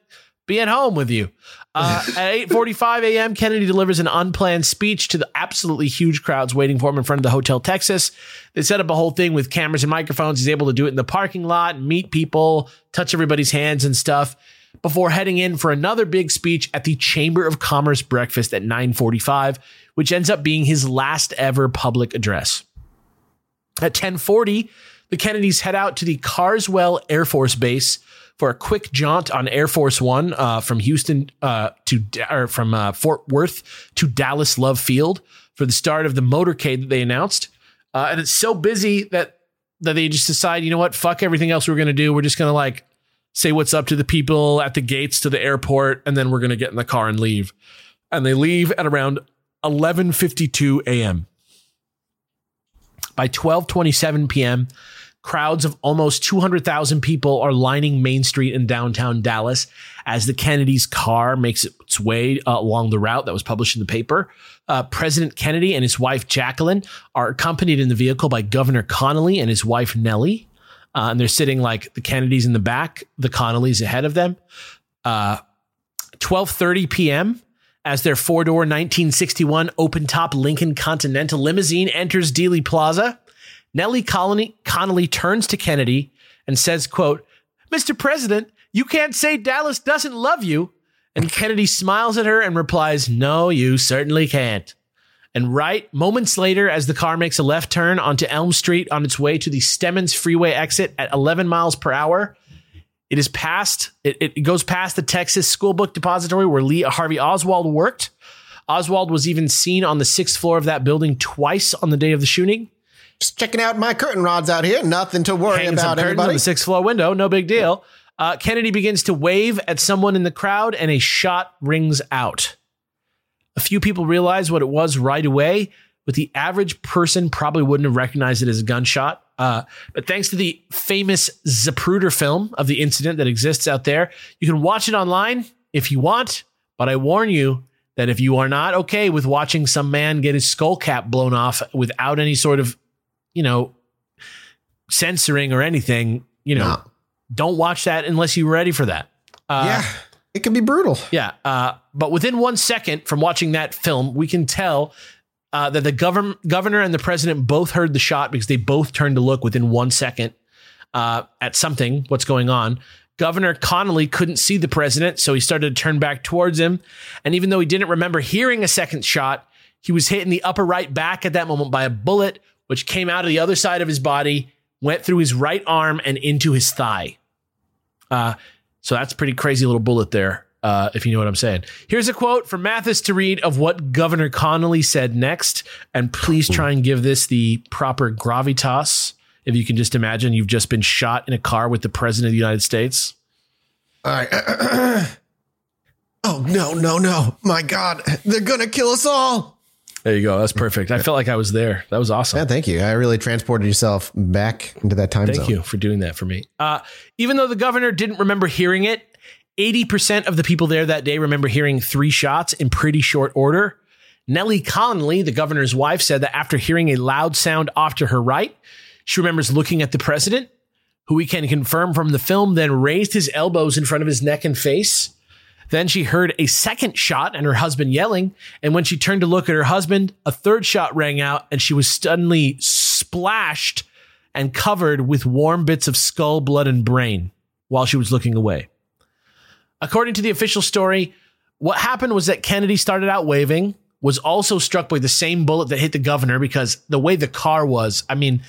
be at home with you. Uh, at 8:45 a.m., Kennedy delivers an unplanned speech to the absolutely huge crowds waiting for him in front of the Hotel Texas. They set up a whole thing with cameras and microphones. He's able to do it in the parking lot, meet people, touch everybody's hands and stuff before heading in for another big speech at the Chamber of Commerce breakfast at 9:45, which ends up being his last ever public address. At 10:40, the Kennedys head out to the Carswell Air Force Base for a quick jaunt on Air Force One uh, from Houston uh, to or from uh, Fort Worth to Dallas Love Field for the start of the motorcade that they announced. Uh, and it's so busy that that they just decide, you know what, fuck everything else we're gonna do. We're just gonna like say what's up to the people at the gates to the airport, and then we're gonna get in the car and leave. And they leave at around 11:52 a.m. By 12:27 p.m., crowds of almost 200,000 people are lining Main Street in downtown Dallas as the Kennedy's car makes its way uh, along the route that was published in the paper. Uh, President Kennedy and his wife Jacqueline are accompanied in the vehicle by Governor Connolly and his wife Nellie. Uh, and they're sitting like the Kennedys in the back, the Connollys ahead of them. Uh, 12:30 p.m. as their four-door 1961 open-top Lincoln Continental limousine enters Dealey Plaza. Nellie Connolly, Connolly turns to Kennedy and says, quote, Mr. President, you can't say Dallas doesn't love you. And Kennedy smiles at her and replies, No, you certainly can't. And right moments later, as the car makes a left turn onto Elm Street on its way to the Stemmons Freeway exit at 11 miles per hour, it is past, it, it goes past the Texas School Book Depository where Lee Harvey Oswald worked. Oswald was even seen on the sixth floor of that building twice on the day of the shooting. Just checking out my curtain rods out here. Nothing to worry hanging about, everybody. the sixth floor window. No big deal. Uh, Kennedy begins to wave at someone in the crowd, and a shot rings out. A few people realize what it was right away, but the average person probably wouldn't have recognized it as a gunshot. Uh, but thanks to the famous Zapruder film of the incident that exists out there, you can watch it online if you want. But I warn you that if you are not okay with watching some man get his skull cap blown off without any sort of, you know, censoring or anything, you know, No. don't watch that unless you're ready for that. Uh, yeah, it can be brutal. yeah. Uh, but within one second from watching that film, we can tell uh, that the govern- governor and the president both heard the shot because they both turned to look within one second uh, at something, what's going on. Governor Connolly couldn't see the president, so he started to turn back towards him. And even though he didn't remember hearing a second shot, he was hit in the upper right back at that moment by a bullet, which came out of the other side of his body, went through his right arm and into his thigh. Uh, so that's pretty crazy little bullet there, uh, if you know what I'm saying. Here's a quote from Mathas to read of what Governor Connolly said next. And please try and give this the proper gravitas. If you can just imagine you've just been shot in a car with the president of the United States. All right. (clears throat) oh, no, no, no. My God. They're going to kill us all. There you go. That's perfect. I felt like I was there. That was awesome. Yeah, thank you. I really transported yourself back into that time Thank zone. Thank you for doing that for me. Uh, even though the governor didn't remember hearing it, 80% of the people there that day remember hearing three shots in pretty short order. Nellie Connolly, the governor's wife, said that after hearing a loud sound off to her right, she remembers looking at the president, who we can confirm from the film then raised his elbows in front of his neck and face. Then she heard a second shot and her husband yelling. And when she turned to look at her husband, a third shot rang out and she was suddenly splashed and covered with warm bits of skull, blood, and brain while she was looking away. According to the official story, what happened was that Kennedy started out waving, was also struck by the same bullet that hit the governor because the way the car was, I mean,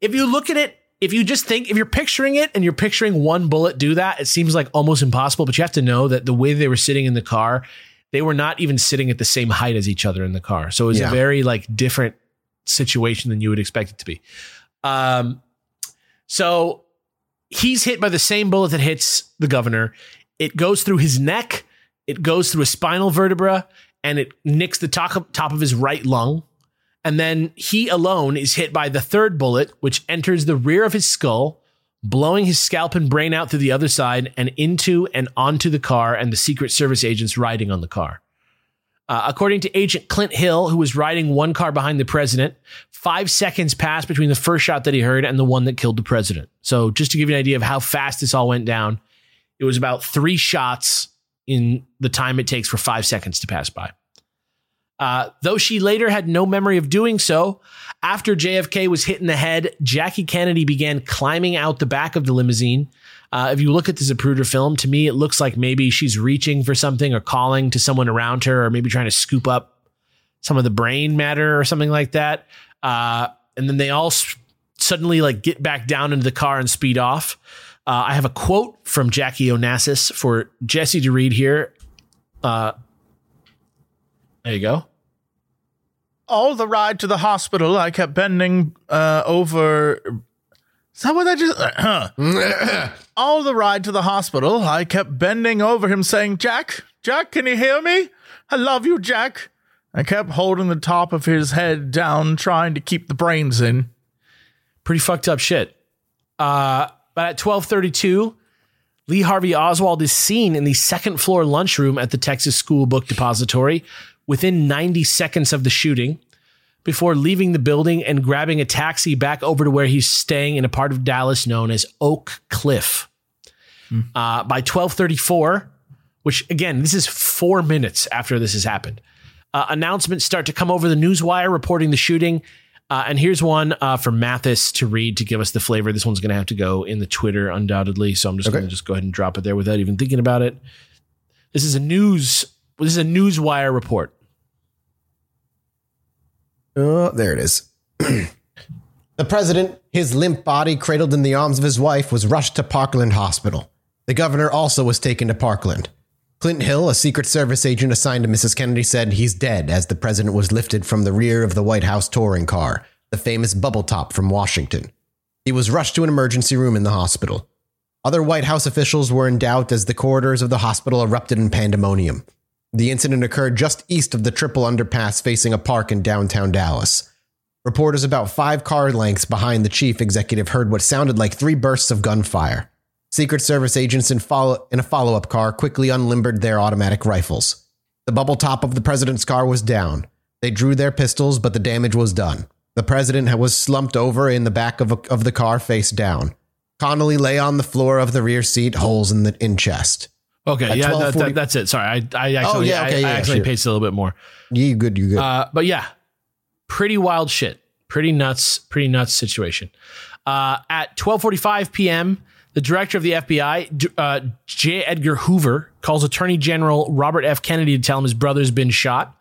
if you look at it, if you just think, if you're picturing it and you're picturing one bullet do that, it seems like almost impossible. But you have to know that the way they were sitting in the car, they were not even sitting at the same height as each other in the car. So it was Yeah. a very like different situation than you would expect it to be. Um, so he's hit by the same bullet that hits the governor. It goes through his neck. It goes through a spinal vertebra and it nicks the top, top of his right lung. And then he alone is hit by the third bullet, which enters the rear of his skull, blowing his scalp and brain out through the other side and into and onto the car and the Secret Service agents riding on the car. Uh, according to Agent Clint Hill, who was riding one car behind the president, five seconds passed between the first shot that he heard and the one that killed the president. So, just to give you an idea of how fast this all went down, it was about three shots in the time it takes for five seconds to pass by. Uh, though she later had no memory of doing so, after JFK was hit in the head, Jackie Kennedy began climbing out the back of the limousine uh, if you look at the Zapruder film, to me, it looks like maybe she's reaching for something or calling to someone around her, or maybe trying to scoop up some of the brain matter or something like that. Uh, and then they all suddenly like get back down into the car and speed off. Uh, I have a quote from Jackie Onassis for Jesse to read here. Uh, there you go. All the ride to the hospital, I kept bending uh, over. Is that what I just? (coughs) (coughs) All the ride to the hospital, I kept bending over him, saying, "Jack, Jack, can you hear me? I love you, Jack." I kept holding the top of his head down, trying to keep the brains in. pretty fucked up shit. Uh, but at 1232, Lee Harvey Oswald is seen in the second floor lunchroom at the Texas School Book Depository within 90 seconds of the shooting before leaving the building and grabbing a taxi back over to where he's staying in a part of Dallas known as Oak Cliff. Uh, by 1234, which again, this is four minutes after this has happened, uh, announcements start to come over the newswire reporting the shooting. Uh, and here's one uh, from Mathas to read to give us the flavor. This one's going to have to go in the Twitter undoubtedly, so I'm just going to just go ahead and drop it there without even thinking about it. This is a news. This is a newswire report. Oh, there it is. (clears throat) the president, his limp body cradled in the arms of his wife, was rushed to Parkland Hospital. The governor also was taken to Parkland. Clint Hill, a Secret Service agent assigned to Mrs. Kennedy, said he's dead as the president was lifted from the rear of the White House touring car, the famous bubble top from Washington. He was rushed to an emergency room in the hospital. Other White House officials were in doubt as the corridors of the hospital erupted in pandemonium. The incident occurred just east of the triple underpass facing a park in downtown Dallas. Reporters about five car lengths behind the chief executive heard what sounded like three bursts of gunfire. Secret Service agents in, follow- in a follow up car quickly unlimbered their automatic rifles. The bubble top of the president's car was down. They drew their pistols, but the damage was done. The president was slumped over in the back of, a- of the car, face down. Connolly lay on the floor of the rear seat, holes in the in chest. Okay, yeah, that, that, that's it. Sorry, I, I actually, yeah, okay, I, I actually sure. pasted a little bit more. You good? You good? Uh, but yeah, pretty wild shit. Pretty nuts. Pretty nuts situation. Uh, at 12:45 p.m., the director of the FBI, uh, J. Edgar Hoover, calls Attorney General Robert F. Kennedy to tell him his brother's been shot.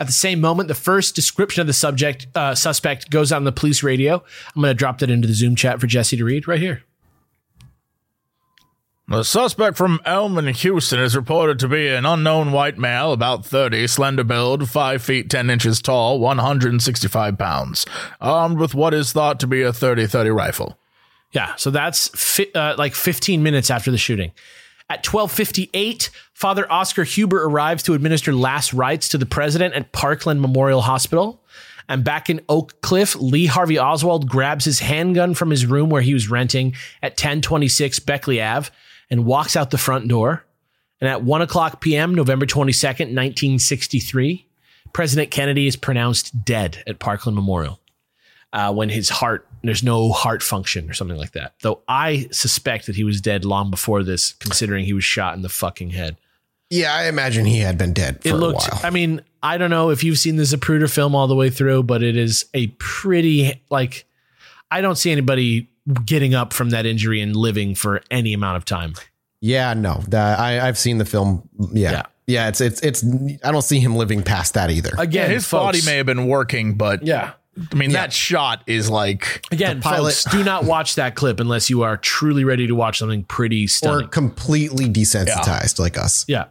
At the same moment, the first description of the subject uh, suspect goes on the police radio. I'm going to drop that into the Zoom chat for Jesse to read right here. The suspect from Elm in Houston is reported to be an unknown white male, about 30, slender build, 5 feet 10 inches tall, 165 pounds, armed with what is thought to be a 30 30 rifle. Yeah, so that's fi- uh, like 15 minutes after the shooting. At 12:58, Father Oscar Huber arrives to administer last rites to the president at Parkland Memorial Hospital. And back in Oak Cliff, Lee Harvey Oswald grabs his handgun from his room where he was renting at 1026 Beckley Ave and walks out the front door. And at 1 o'clock p.m., November 22nd, 1963, President Kennedy is pronounced dead at Parkland Memorial uh, when his heart there's no heart function or something like that. Though I suspect that he was dead long before this, considering he was shot in the fucking head. yeah, I imagine he had been dead for It a looked. while. I mean, I don't know if you've seen the Zapruder film all the way through, but it is a pretty like. I don't see anybody getting up from that injury and living for any amount of time. Yeah, no, that, I I've seen the film. Yeah. Yeah. yeah, It's it's it's. I don't see him living past that either. Again, his folks, body may have been working, but Yeah. I mean, that shot is like. Again, The pilot- folks, do not watch that clip unless you are truly ready to watch something pretty or stunning. completely desensitized like us. yeah.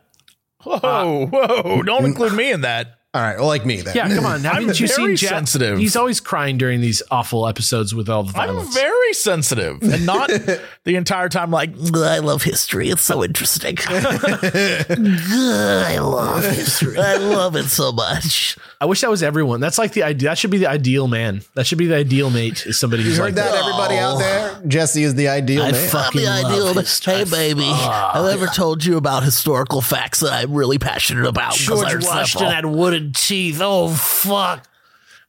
Whoa, whoa, don't include me in that. All right. Well, like me then. Yeah, come on. (laughs) Haven't you very seen Jack? sensitive. He's always crying during these awful episodes with all the I'm violence. Very sensitive and not (laughs) the entire time like I love history. It's so interesting. (laughs) I love history. I love it so much. I wish that was everyone. That's like the idea. That should be the ideal man. That should be the ideal mate. Is somebody who's You like heard that, everybody out oh. there? Jesse is the ideal man. fucking love history. Hey, baby, I never told you about historical facts that I'm really passionate about. George Washington simple. had wooden teeth. Oh fuck!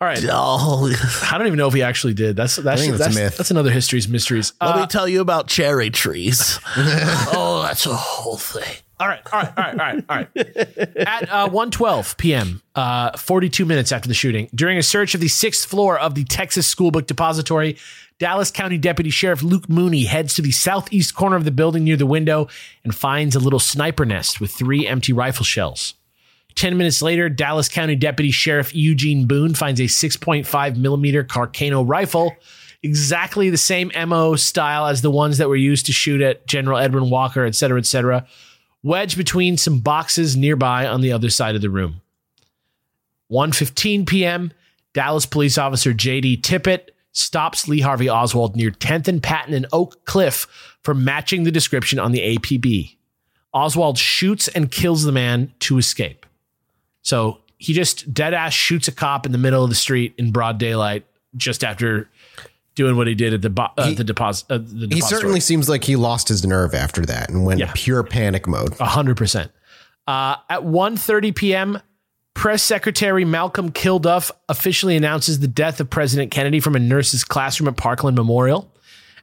All right, Oh, (laughs) I don't even know if he actually did. That's that's that's a that's, myth. that's another history's mysteries. let Uh, me tell you about cherry trees. (laughs) oh, that's a whole thing. all right, all right, all right, all right, all right. At uh, 1:12 p.m., uh, 42 minutes after the shooting, during a search of the sixth floor of the Texas Schoolbook Depository, Dallas County Deputy Sheriff Luke Mooney heads to the southeast corner of the building near the window and finds a little sniper nest with three empty rifle shells. 10 minutes later, Dallas County Deputy Sheriff Eugene Boone finds a 6.5 millimeter Carcano rifle, exactly the same MO style as the ones that were used to shoot at General Edwin Walker, et cetera, et cetera, wedged between some boxes nearby on the other side of the room. 1:15 p.m., Dallas police officer J.D. Tippit stops Lee Harvey Oswald near 10th and Patton and Oak Cliff for matching the description on the APB. Oswald shoots and kills the man to escape. So he just dead ass shoots a cop in the middle of the street in broad daylight just after doing what he did at the bo- uh, the deposit. Uh, the He certainly seems like he lost his nerve after that and went Yeah. pure panic mode. A hundred percent. Uh, at 1.30 p.m., Press Secretary Malcolm Kilduff officially announces the death of President Kennedy from a nurse's classroom at Parkland Memorial.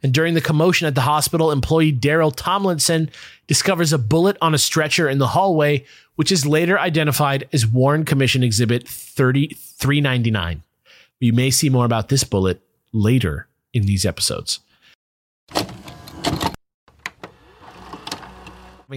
And during the commotion at the hospital, employee Darrell Tomlinson discovers a bullet on a stretcher in the hallway, which is later identified as Warren Commission Exhibit 3399. You may see more about this bullet later in these episodes. Having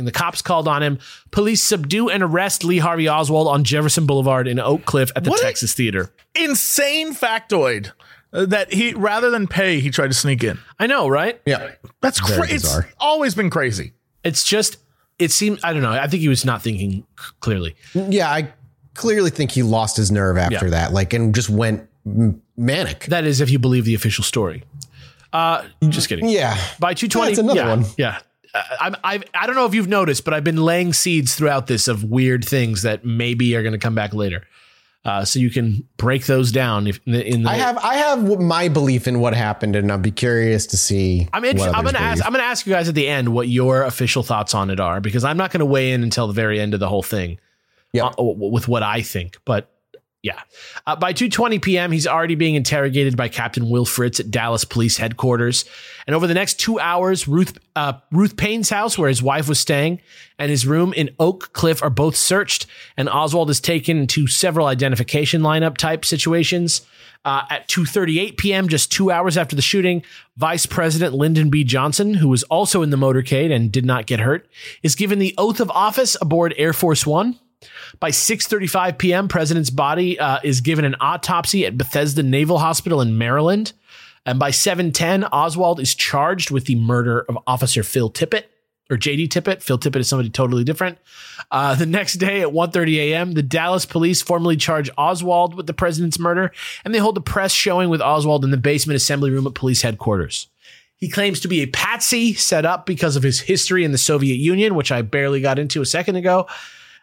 the cops called on him, police subdue and arrest Lee Harvey Oswald on Jefferson Boulevard in Oak Cliff at the What Texas Theater. Insane factoid uh, that he rather than pay, he tried to sneak in. I know, right? Yeah. That's crazy. It's always been crazy. It's just, it seems, I don't know. I think he was not thinking clearly. Yeah, I clearly think he lost his nerve after Yeah. that, like, and just went m- manic. That is, if you believe the official story. Uh, just kidding. yeah. By 220. That's another yeah, one. Yeah. I'm, I've, I don't know if you've noticed, but I've been laying seeds throughout this of weird things that maybe are going to come back later. Uh, so you can break those down if in the, in the I have I have my belief in what happened, and I'll be curious to see. I'm what I'm gonna ask. I'm gonna ask you guys at the end what your official thoughts on it are because I'm not gonna weigh in until the very end of the whole thing. Yeah. uh, with what I think, but yeah. Uh, by 2:20 p.m., he's already being interrogated by Captain Will Fritz at Dallas Police Headquarters, and over the next two hours, Ruth uh, Ruth Paine's house, where his wife was staying, and his room in Oak Cliff are both searched, and Oswald is taken to several identification lineup type situations. Uh, at 2:38 p.m., just two hours after the shooting, Vice President Lyndon B. Johnson, who was also in the motorcade and did not get hurt, is given the oath of office aboard Air Force One. By 6:35 p.m., President's body uh, is given an autopsy at Bethesda Naval Hospital in Maryland, and by 7:10, Oswald is charged with the murder of Officer Phil Tippett or JD Tippit. Phil Tippett is somebody totally different. Uh, the next day at 1:30 a.m., the Dallas police formally charge Oswald with the president's murder, and they hold a press showing with Oswald in the basement assembly room at police headquarters. He claims to be a patsy set up because of his history in the Soviet Union, which I barely got into a second ago.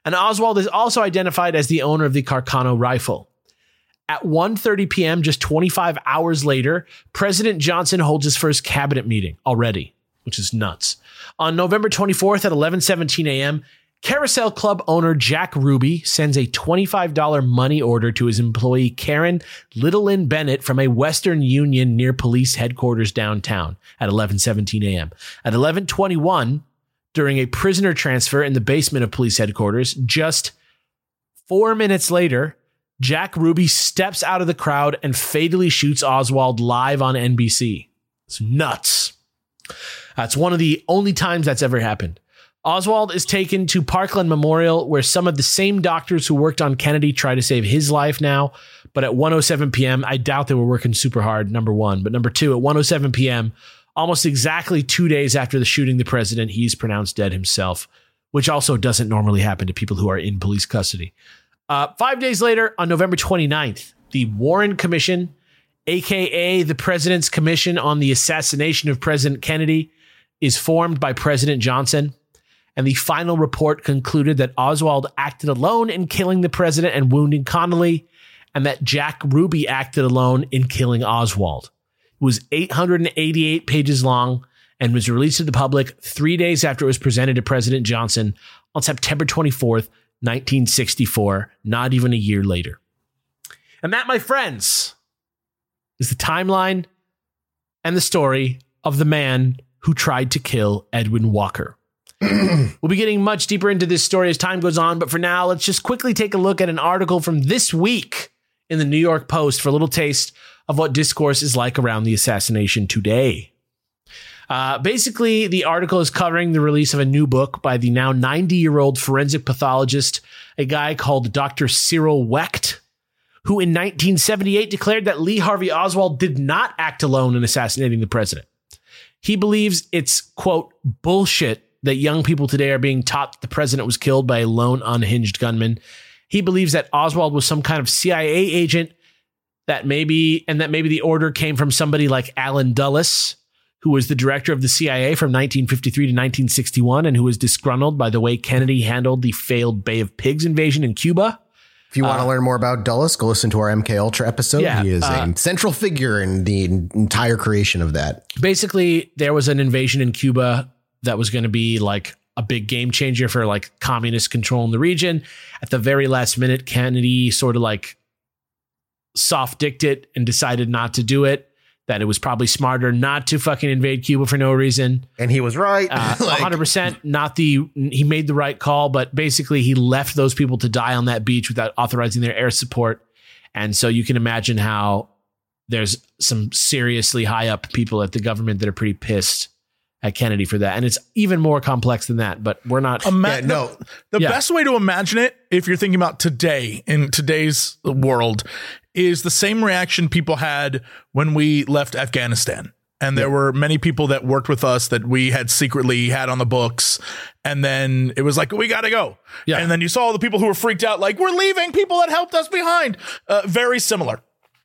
And Oswald is also identified as the owner of the Carcano rifle. At 1:30 p.m., just 25 hours later, President Johnson holds his first cabinet meeting already, which is nuts. On November 24th at 11:17 a.m., Carousel Club owner Jack Ruby sends a $25 money order to his employee Karen Littlelyn Bennett from a Western Union near police headquarters downtown at 11:17 a.m. At 11:21, during a prisoner transfer in the basement of police headquarters, just 4 minutes later, Jack Ruby steps out of the crowd and fatally shoots Oswald live on NBC. It's nuts. That's one of the only times that's ever happened. Oswald is taken to Parkland Memorial, where some of the same doctors who worked on Kennedy try to save his life now. But at 1:07 p.m., I doubt they were working super hard. Number one, but number two, at 1:07 p.m., almost exactly two days after the shooting the president, he's pronounced dead himself, which also doesn't normally happen to people who are in police custody. Uh, five days later, on November 29th, the Warren Commission, aka the President's Commission on the Assassination of President Kennedy, is formed by President Johnson. And the final report concluded that Oswald acted alone in killing the president and wounding Connolly, and that Jack Ruby acted alone in killing Oswald. Was 888 pages long and was released to the public three days after it was presented to President Johnson on September 24th, 1964, not even a year later. And that, my friends, is the timeline and the story of the man who tried to kill Edwin Walker. (clears throat) we'll be getting much deeper into this story as time goes on, but for now, let's just quickly take a look at an article from this week in the New York Post for a little taste of what discourse is like around the assassination today. Uh, basically, the article is covering the release of a new book by the now 90 year old forensic pathologist, a guy called Dr. Cyril Wecht, who in 1978 declared that Lee Harvey Oswald did not act alone in assassinating the president. He believes it's, quote, bullshit that young people today are being taught that the president was killed by a lone, unhinged gunman. He believes that Oswald was some kind of CIA agent that maybe, and that maybe the order came from somebody like Allen Dulles, who was the director of the CIA from 1953 to 1961 and who was disgruntled by the way Kennedy handled the failed Bay of Pigs invasion in Cuba. If you want to learn more about Dulles, go listen to our MK Ultra episode. Yeah, he is uh, a central figure in the entire creation of that. basically there was an invasion in Cuba that was going to be like a big game changer for like communist control in the region. At the very last minute, Kennedy sort of like soft dicked it and decided not to do it. That it was probably smarter not to fucking invade Cuba for no reason. And he was right. Uh, (laughs) Like, 100% not the he made the right call, but basically he left those people to die on that beach without authorizing their air support. And so you can imagine how there's some seriously high up people at the government that are pretty pissed at Kennedy for that. And it's even more complex than that, but we're not Ima- yeah, no. The Yeah. best way to imagine it, if you're thinking about today in today's world, is the same reaction people had when we left Afghanistan. And there were many people that worked with us that we had secretly had on the books. And then it was like, we got to go. Yeah. And then you saw all the people who were freaked out, like, we're leaving people that helped us behind. Uh, very similar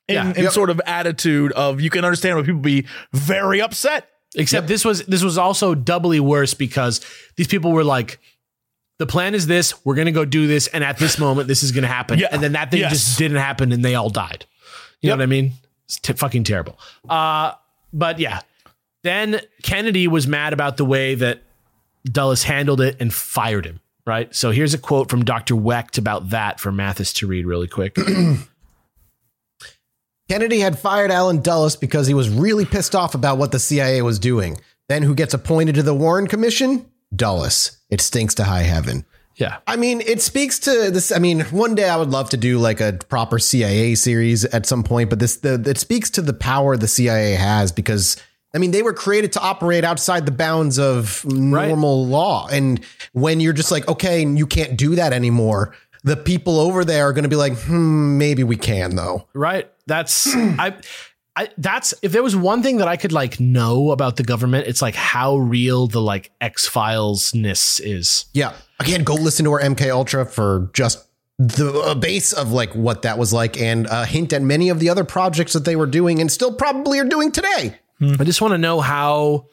in, Yeah. in Yep. sort of attitude of you can understand why people be very upset. Except this was this was also doubly worse because these people were like, the plan is this, we're gonna go do this, and at this (laughs) moment this is gonna happen. Yeah. And then that thing Yes. just didn't happen and they all died. You know what I mean? It's t- fucking terrible. Uh but yeah. Then Kennedy was mad about the way that Dulles handled it and fired him. Right. So here's a quote from Dr. Wecht about that for Mathas to read really quick. (clears throat) Kennedy had fired Allen Dulles because he was really pissed off about what the CIA was doing. Then who gets appointed to the Warren Commission? Dulles. It stinks to high heaven. yeah. I mean, it speaks to this. I mean, one day I would love to do like a proper CIA series at some point, but this the it speaks to the power the CIA has because I mean they were created to operate outside the bounds of normal law, and when you're just like, okay, you can't do that anymore, the people over there are going to be like, hmm, maybe we can though. Right. That's (clears throat) I I that's if there was one thing that I could like know about the government, it's like how real the like X Files ness is. Yeah. Again, go listen to our MK Ultra for just the uh, base of like what that was like and a hint at many of the other projects that they were doing and still probably are doing today. I just want to know how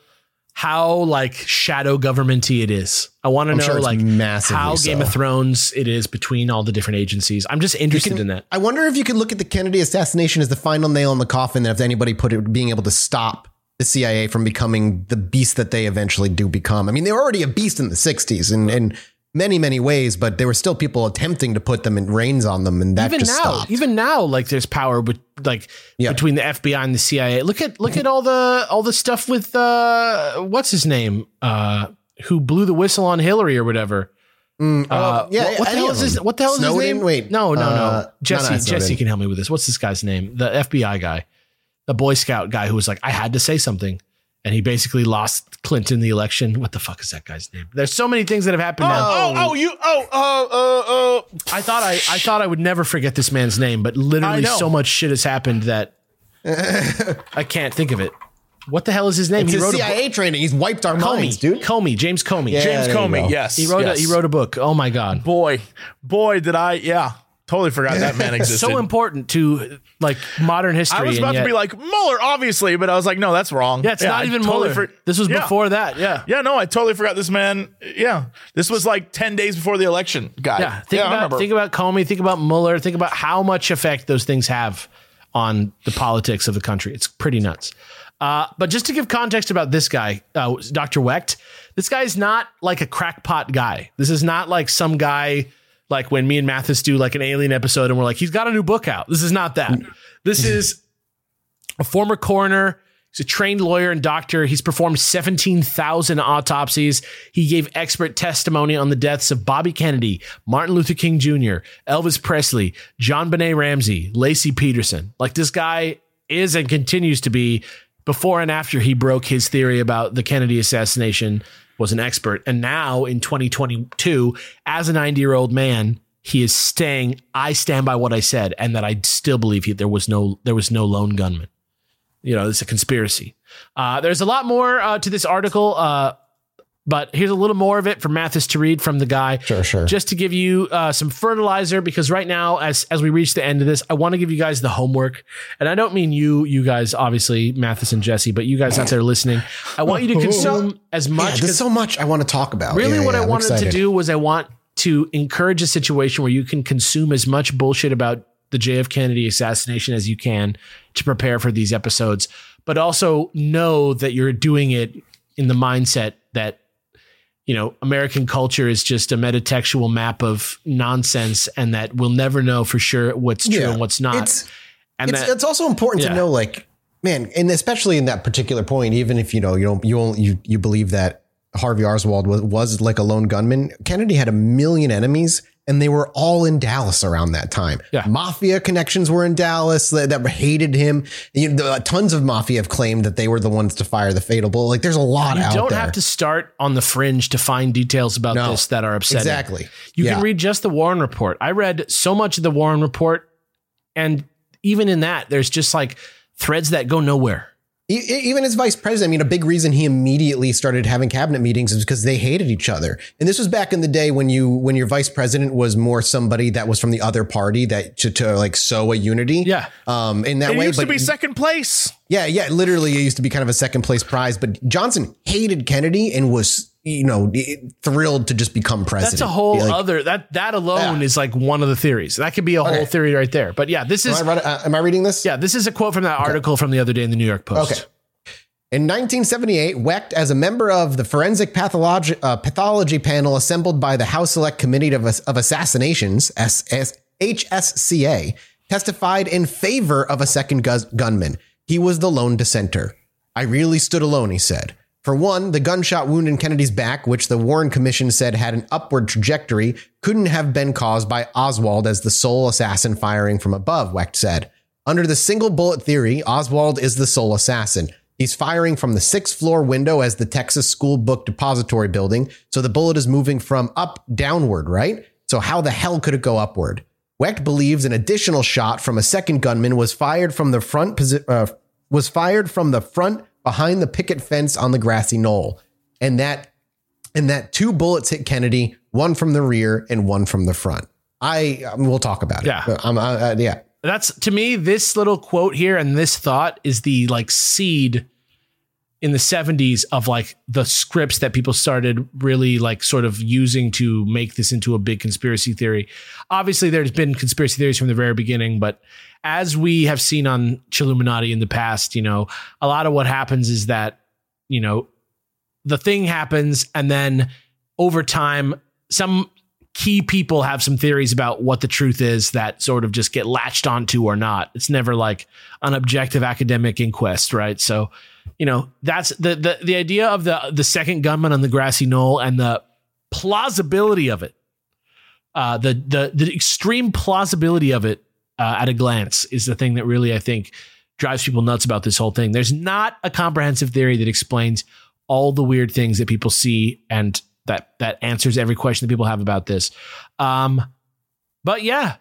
how like shadow governmenty it is. I want to know sure like how Game so. of Thrones it is between all the different agencies. I'm just interested can- in that. I wonder if you could look at the Kennedy assassination as the final nail in the coffin. That if anybody put it, being able to stop the CIA from becoming the beast that they eventually do become. I mean, they were already a beast in the '60s and in many, many ways, but there were still people attempting to put them in reins on them, and that even just now, stopped. even now, like there's power, but like Yeah. between the FBI and the CIA. Look at look at all the all the stuff with uh what's his name uh who blew the whistle on Hillary or whatever. Mm, Uh, yeah, what, what the hell is his? What the hell is Snowden? his name? Wait, no, no, uh, no. not Jesse, Snowden. Jesse can help me with this. What's this guy's name? The FBI guy, the Boy Scout guy who was like, I had to say something, and he basically lost Clinton the election. What the fuck is that guy's name? There's so many things that have happened now. Oh, oh, you, oh, oh, uh, uh, I thought I, I thought I would never forget this man's name, but literally so much shit has happened that (laughs) I can't think of it. What the hell is his name? It's he his wrote CIA training. He's wiped our a book. minds, Comey, dude. Comey, James Comey. Yeah. James Comey. Yes. He wrote yes. a, he wrote a book. Oh my god. boy, boy, did I, yeah, Totally forgot that man (laughs) existed. so important to like modern history. I was about to be like Mueller, obviously, but I was like, no, that's wrong. yeah, it's not I even totally Mueller. for- this was Yeah. before that. Yeah. Yeah, no, I totally forgot this man. Yeah, this was like ten days before the election. Guy. Yeah, think I about think about Comey, think about Mueller, think about how much effect those things have on the politics of the country. It's pretty nuts. Uh, but just to give context about this guy, uh, Dr. Wecht, this guy is not like a crackpot guy. This is not like some guy like when me and Mathas do like an alien episode and we're like, he's got a new book out. This is not that. This is a former coroner. He's a trained lawyer and doctor. He's performed 17,000 autopsies. He gave expert testimony on the deaths of Bobby Kennedy, Martin Luther King Jr., Elvis Presley, JonBenét Ramsey, Laci Peterson. Like this guy is and continues to be before and after he broke his theory about the Kennedy assassination was an expert. And now in 2022, as a 90 year old man, he is staying. I stand by what I said, and that I still believe he, there was no there was no lone gunman you know, it's a conspiracy. Uh, there's a lot more uh, to this article, uh, but here's a little more of it for Mathas to read from the guy. Sure, sure. Just to give you uh, some fertilizer, because right now, as as we reach the end of this, I want to give you guys the homework, and I don't mean you, you guys, obviously Mathas and Jesse, but you guys out there listening, I want you to (laughs) consume as Yeah, much. there's so much I want to talk about. Really, Yeah, what yeah, I I'm wanted to do was I want to encourage a situation where you can consume as much bullshit about the JF Kennedy assassination as you can to prepare for these episodes, but also know that you're doing it in the mindset that you know American culture is just a metatextual map of nonsense, and that we'll never know for sure what's true Yeah. and what's not. It's and it's, that it's also important Yeah. to know, like, man, and especially in that particular point, even if you know you don't you only, you you believe that Harvey Oswald was was like a lone gunman, Kennedy had a million enemies. And they were all in Dallas around that time. Yeah. Mafia connections were in Dallas that, that hated him. You know, tons of mafia have claimed that they were the ones to fire the fatal bullet. Like, there's a lot you out there. You don't have to start on the fringe to find details about No. this that are upsetting. Exactly. You Yeah. can read just the Warren report. I read so much of the Warren report, and even in that, there's just like threads that go nowhere. Even as vice president, I mean, a big reason he immediately started having cabinet meetings is because they hated each other. And this was back in the day when you, when your vice president was more somebody that was from the other party that to, to like sow a unity. Yeah. Um, in that It way, used but to be second place. yeah, yeah, literally, it used to be kind of a second place prize. But Johnson hated Kennedy and was, you know, thrilled to just become president. That's a whole Like, other that that alone Yeah. is like one of the theories. That could be a whole Okay. theory right there. But yeah, this Am is I, read- uh, am I reading this? yeah, this is a quote from that article from the other day in the New York Post. Okay. In 1978, Wecht, as a member of the forensic pathology, uh, pathology panel assembled by the House Select Committee of, of Assassinations, SS, HSCA, testified in favor of a second gunman. He was the lone dissenter. I really stood alone, he said. For one, the gunshot wound in Kennedy's back, which the Warren Commission said had an upward trajectory, couldn't have been caused by Oswald as the sole assassin firing from above, Wecht said. Under the single bullet theory, Oswald is the sole assassin. He's firing from the sixth floor window as the Texas School Book Depository building, so the bullet is moving from up downward, right? So how the hell could it go upward? Wecht believes an additional shot from a second gunman was fired from the front uh, was fired from the front behind the picket fence on the grassy knoll, and that and that two bullets hit Kennedy, one from the rear and one from the front. I um, we'll talk about it. Yeah. Uh, yeah. That's to me, this little quote here and this thought is the like seed in the 70s of like the scripts that people started really like sort of using to make this into a big conspiracy theory. Obviously, there's been conspiracy theories from the very beginning, but as we have seen on Chilluminati in the past, you know, a lot of what happens is that, you know, the thing happens and then over time, some key people have some theories about what the truth is that sort of just get latched onto or not. It's never like an objective academic inquest, right? So, you know, that's the the the idea of the the second gunman on the grassy knoll and the plausibility of it. Uh, the the the extreme plausibility of it uh, at a glance is the thing that really I think drives people nuts about this whole thing. There's not a comprehensive theory that explains all the weird things that people see and that that answers every question that people have about this. Um, but yeah,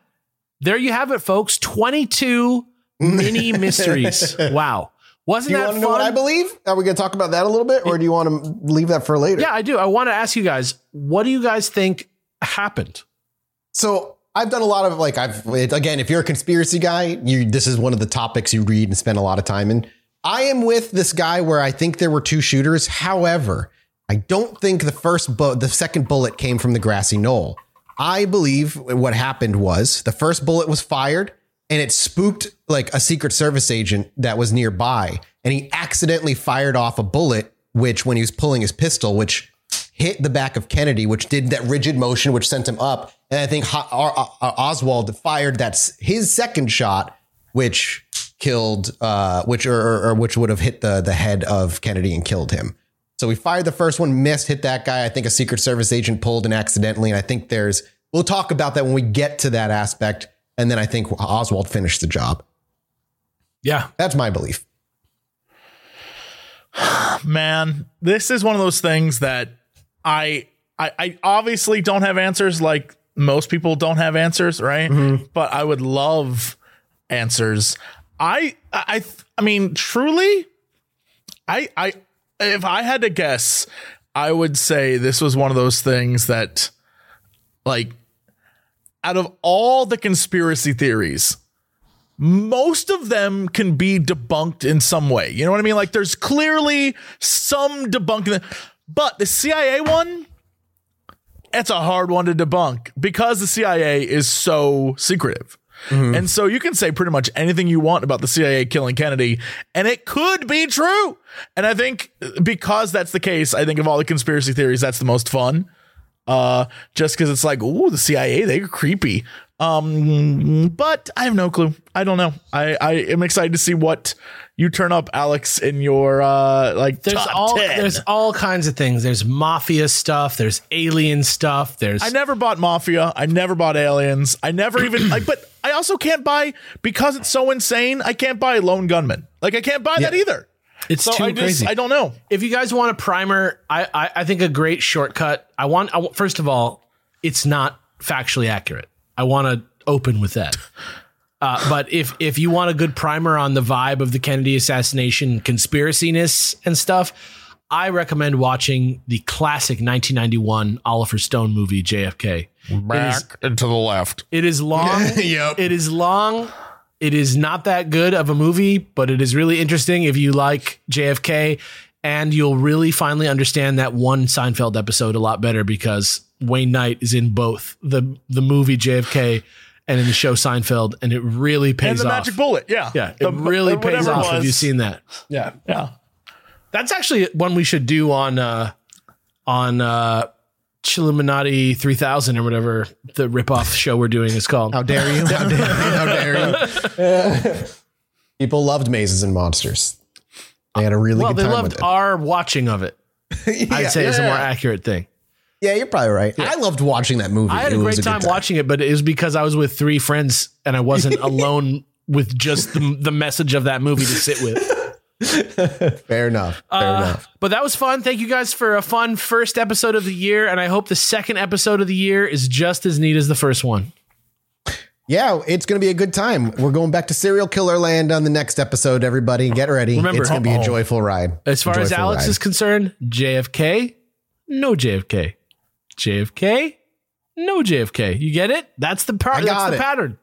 there you have it, folks. 22 (laughs) mini mysteries. Wow. Wasn't Do you that want to fun? know what I believe? Are we going to talk about that a little bit, or do you want to leave that for later? yeah, I do. I want to ask you guys, what do you guys think happened? So I've done a lot of like I've again, if you're a conspiracy guy, you this is one of the topics you read and spend a lot of time in. I am with this guy where I think there were two shooters. However, I don't think the first bu- the second bullet came from the grassy knoll. I believe what happened was the first bullet was fired and it spooked like a secret service agent that was nearby and he accidentally fired off a bullet which when he was pulling his pistol which hit the back of Kennedy, which did that rigid motion, which sent him up. And I think Oswald fired that's his second shot, which killed, uh, which or, or, or which would have hit the the head of Kennedy and killed him. So we fired the first one, missed, hit that guy. I think a Secret Service agent pulled and accidentally. And I think there's we'll talk about that when we get to that aspect. And then I think Oswald finished the job. Yeah. That's my belief. (sighs) man, this is one of those things that I I, I obviously don't have answers like most people don't have answers, right? Mm-hmm. But I would love answers. I I I mean, truly, I I if I had to guess, I would say this was one of those things that like out of all the conspiracy theories, most of them can be debunked in some way. You know what I mean? Like there's clearly some debunking, but the CIA one, it's a hard one to debunk because the CIA is so secretive. Mm-hmm. And so you can say pretty much anything you want about the CIA killing Kennedy, and it could be true. And I think because that's the case, I think of all the conspiracy theories, that's the most fun. Uh, just because it's like, ooh, the CIA, they're creepy. Um, but I have no clue. I don't know. I, I am excited to see what you turn up, Alex, in your uh like There's all 10. there's all kinds of things. There's mafia stuff. There's alien stuff. There's I never bought Mafia. I never bought Aliens. I never even (clears throat) like, but I also can't buy because it's so insane. I can't buy Lone Gunman. Like I can't buy that either. It's So too I just crazy. I don't know. if you guys want a primer, I, I I think a great shortcut. I want I, first of all, it's not factually accurate. I want to open with that. Uh, but if if you want a good primer on the vibe of the Kennedy assassination conspiraciness and stuff, I recommend watching the classic 1991 Oliver Stone movie JFK. Back and to the left. It is long. (laughs) Yep. It is long. It is not that good of a movie, but it is really interesting if you like JFK, and you'll really finally understand that one Seinfeld episode a lot better because Wayne Knight is in both the the movie JFK and in the show Seinfeld, and it really pays And the off. magic bullet. Yeah. yeah, it really whatever pays off if was. you've seen that. Yeah, Yeah. that's actually one we should do on uh on uh Chilluminati 3000 or whatever the ripoff show we're doing is called. How dare you? (laughs) How dare you? How dare you? (laughs) People loved mazes and monsters. They had a really well, good they time loved with it. our watching of it. (laughs) I'd say is a more accurate thing. Yeah, you're probably right. I loved watching that movie. I had a It was great good time watching it, but it was because I was with three friends and I wasn't alone with just the, the message of that movie to sit with. (laughs) Fair enough. Fair Uh, enough. But that was fun. Thank you guys for a fun first episode of the year, and I hope the second episode of the year is just as neat as the first one. Yeah, it's going to be a good time. We're going back to serial killer land on the next episode. Everybody, get ready. Remember- it's going to be a joyful ride. As far as Alex ride. is concerned, JFK, no JFK. JFK, no JFK. You get it? That's the got That's the pattern.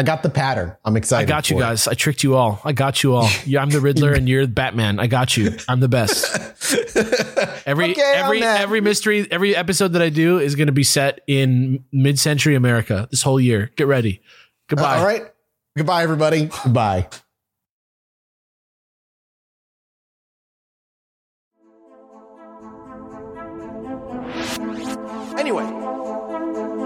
I got the pattern. I'm excited. I got you for it. guys. I tricked you all. I got you all. (laughs) Yeah, I'm the Riddler and you're Batman. I got you. I'm the best. (laughs) Every Okay, every every mystery, every episode that I do is going to be set in mid-century America this whole year. Get ready. Goodbye. Uh, all right. Goodbye, everybody. Goodbye. Anyway,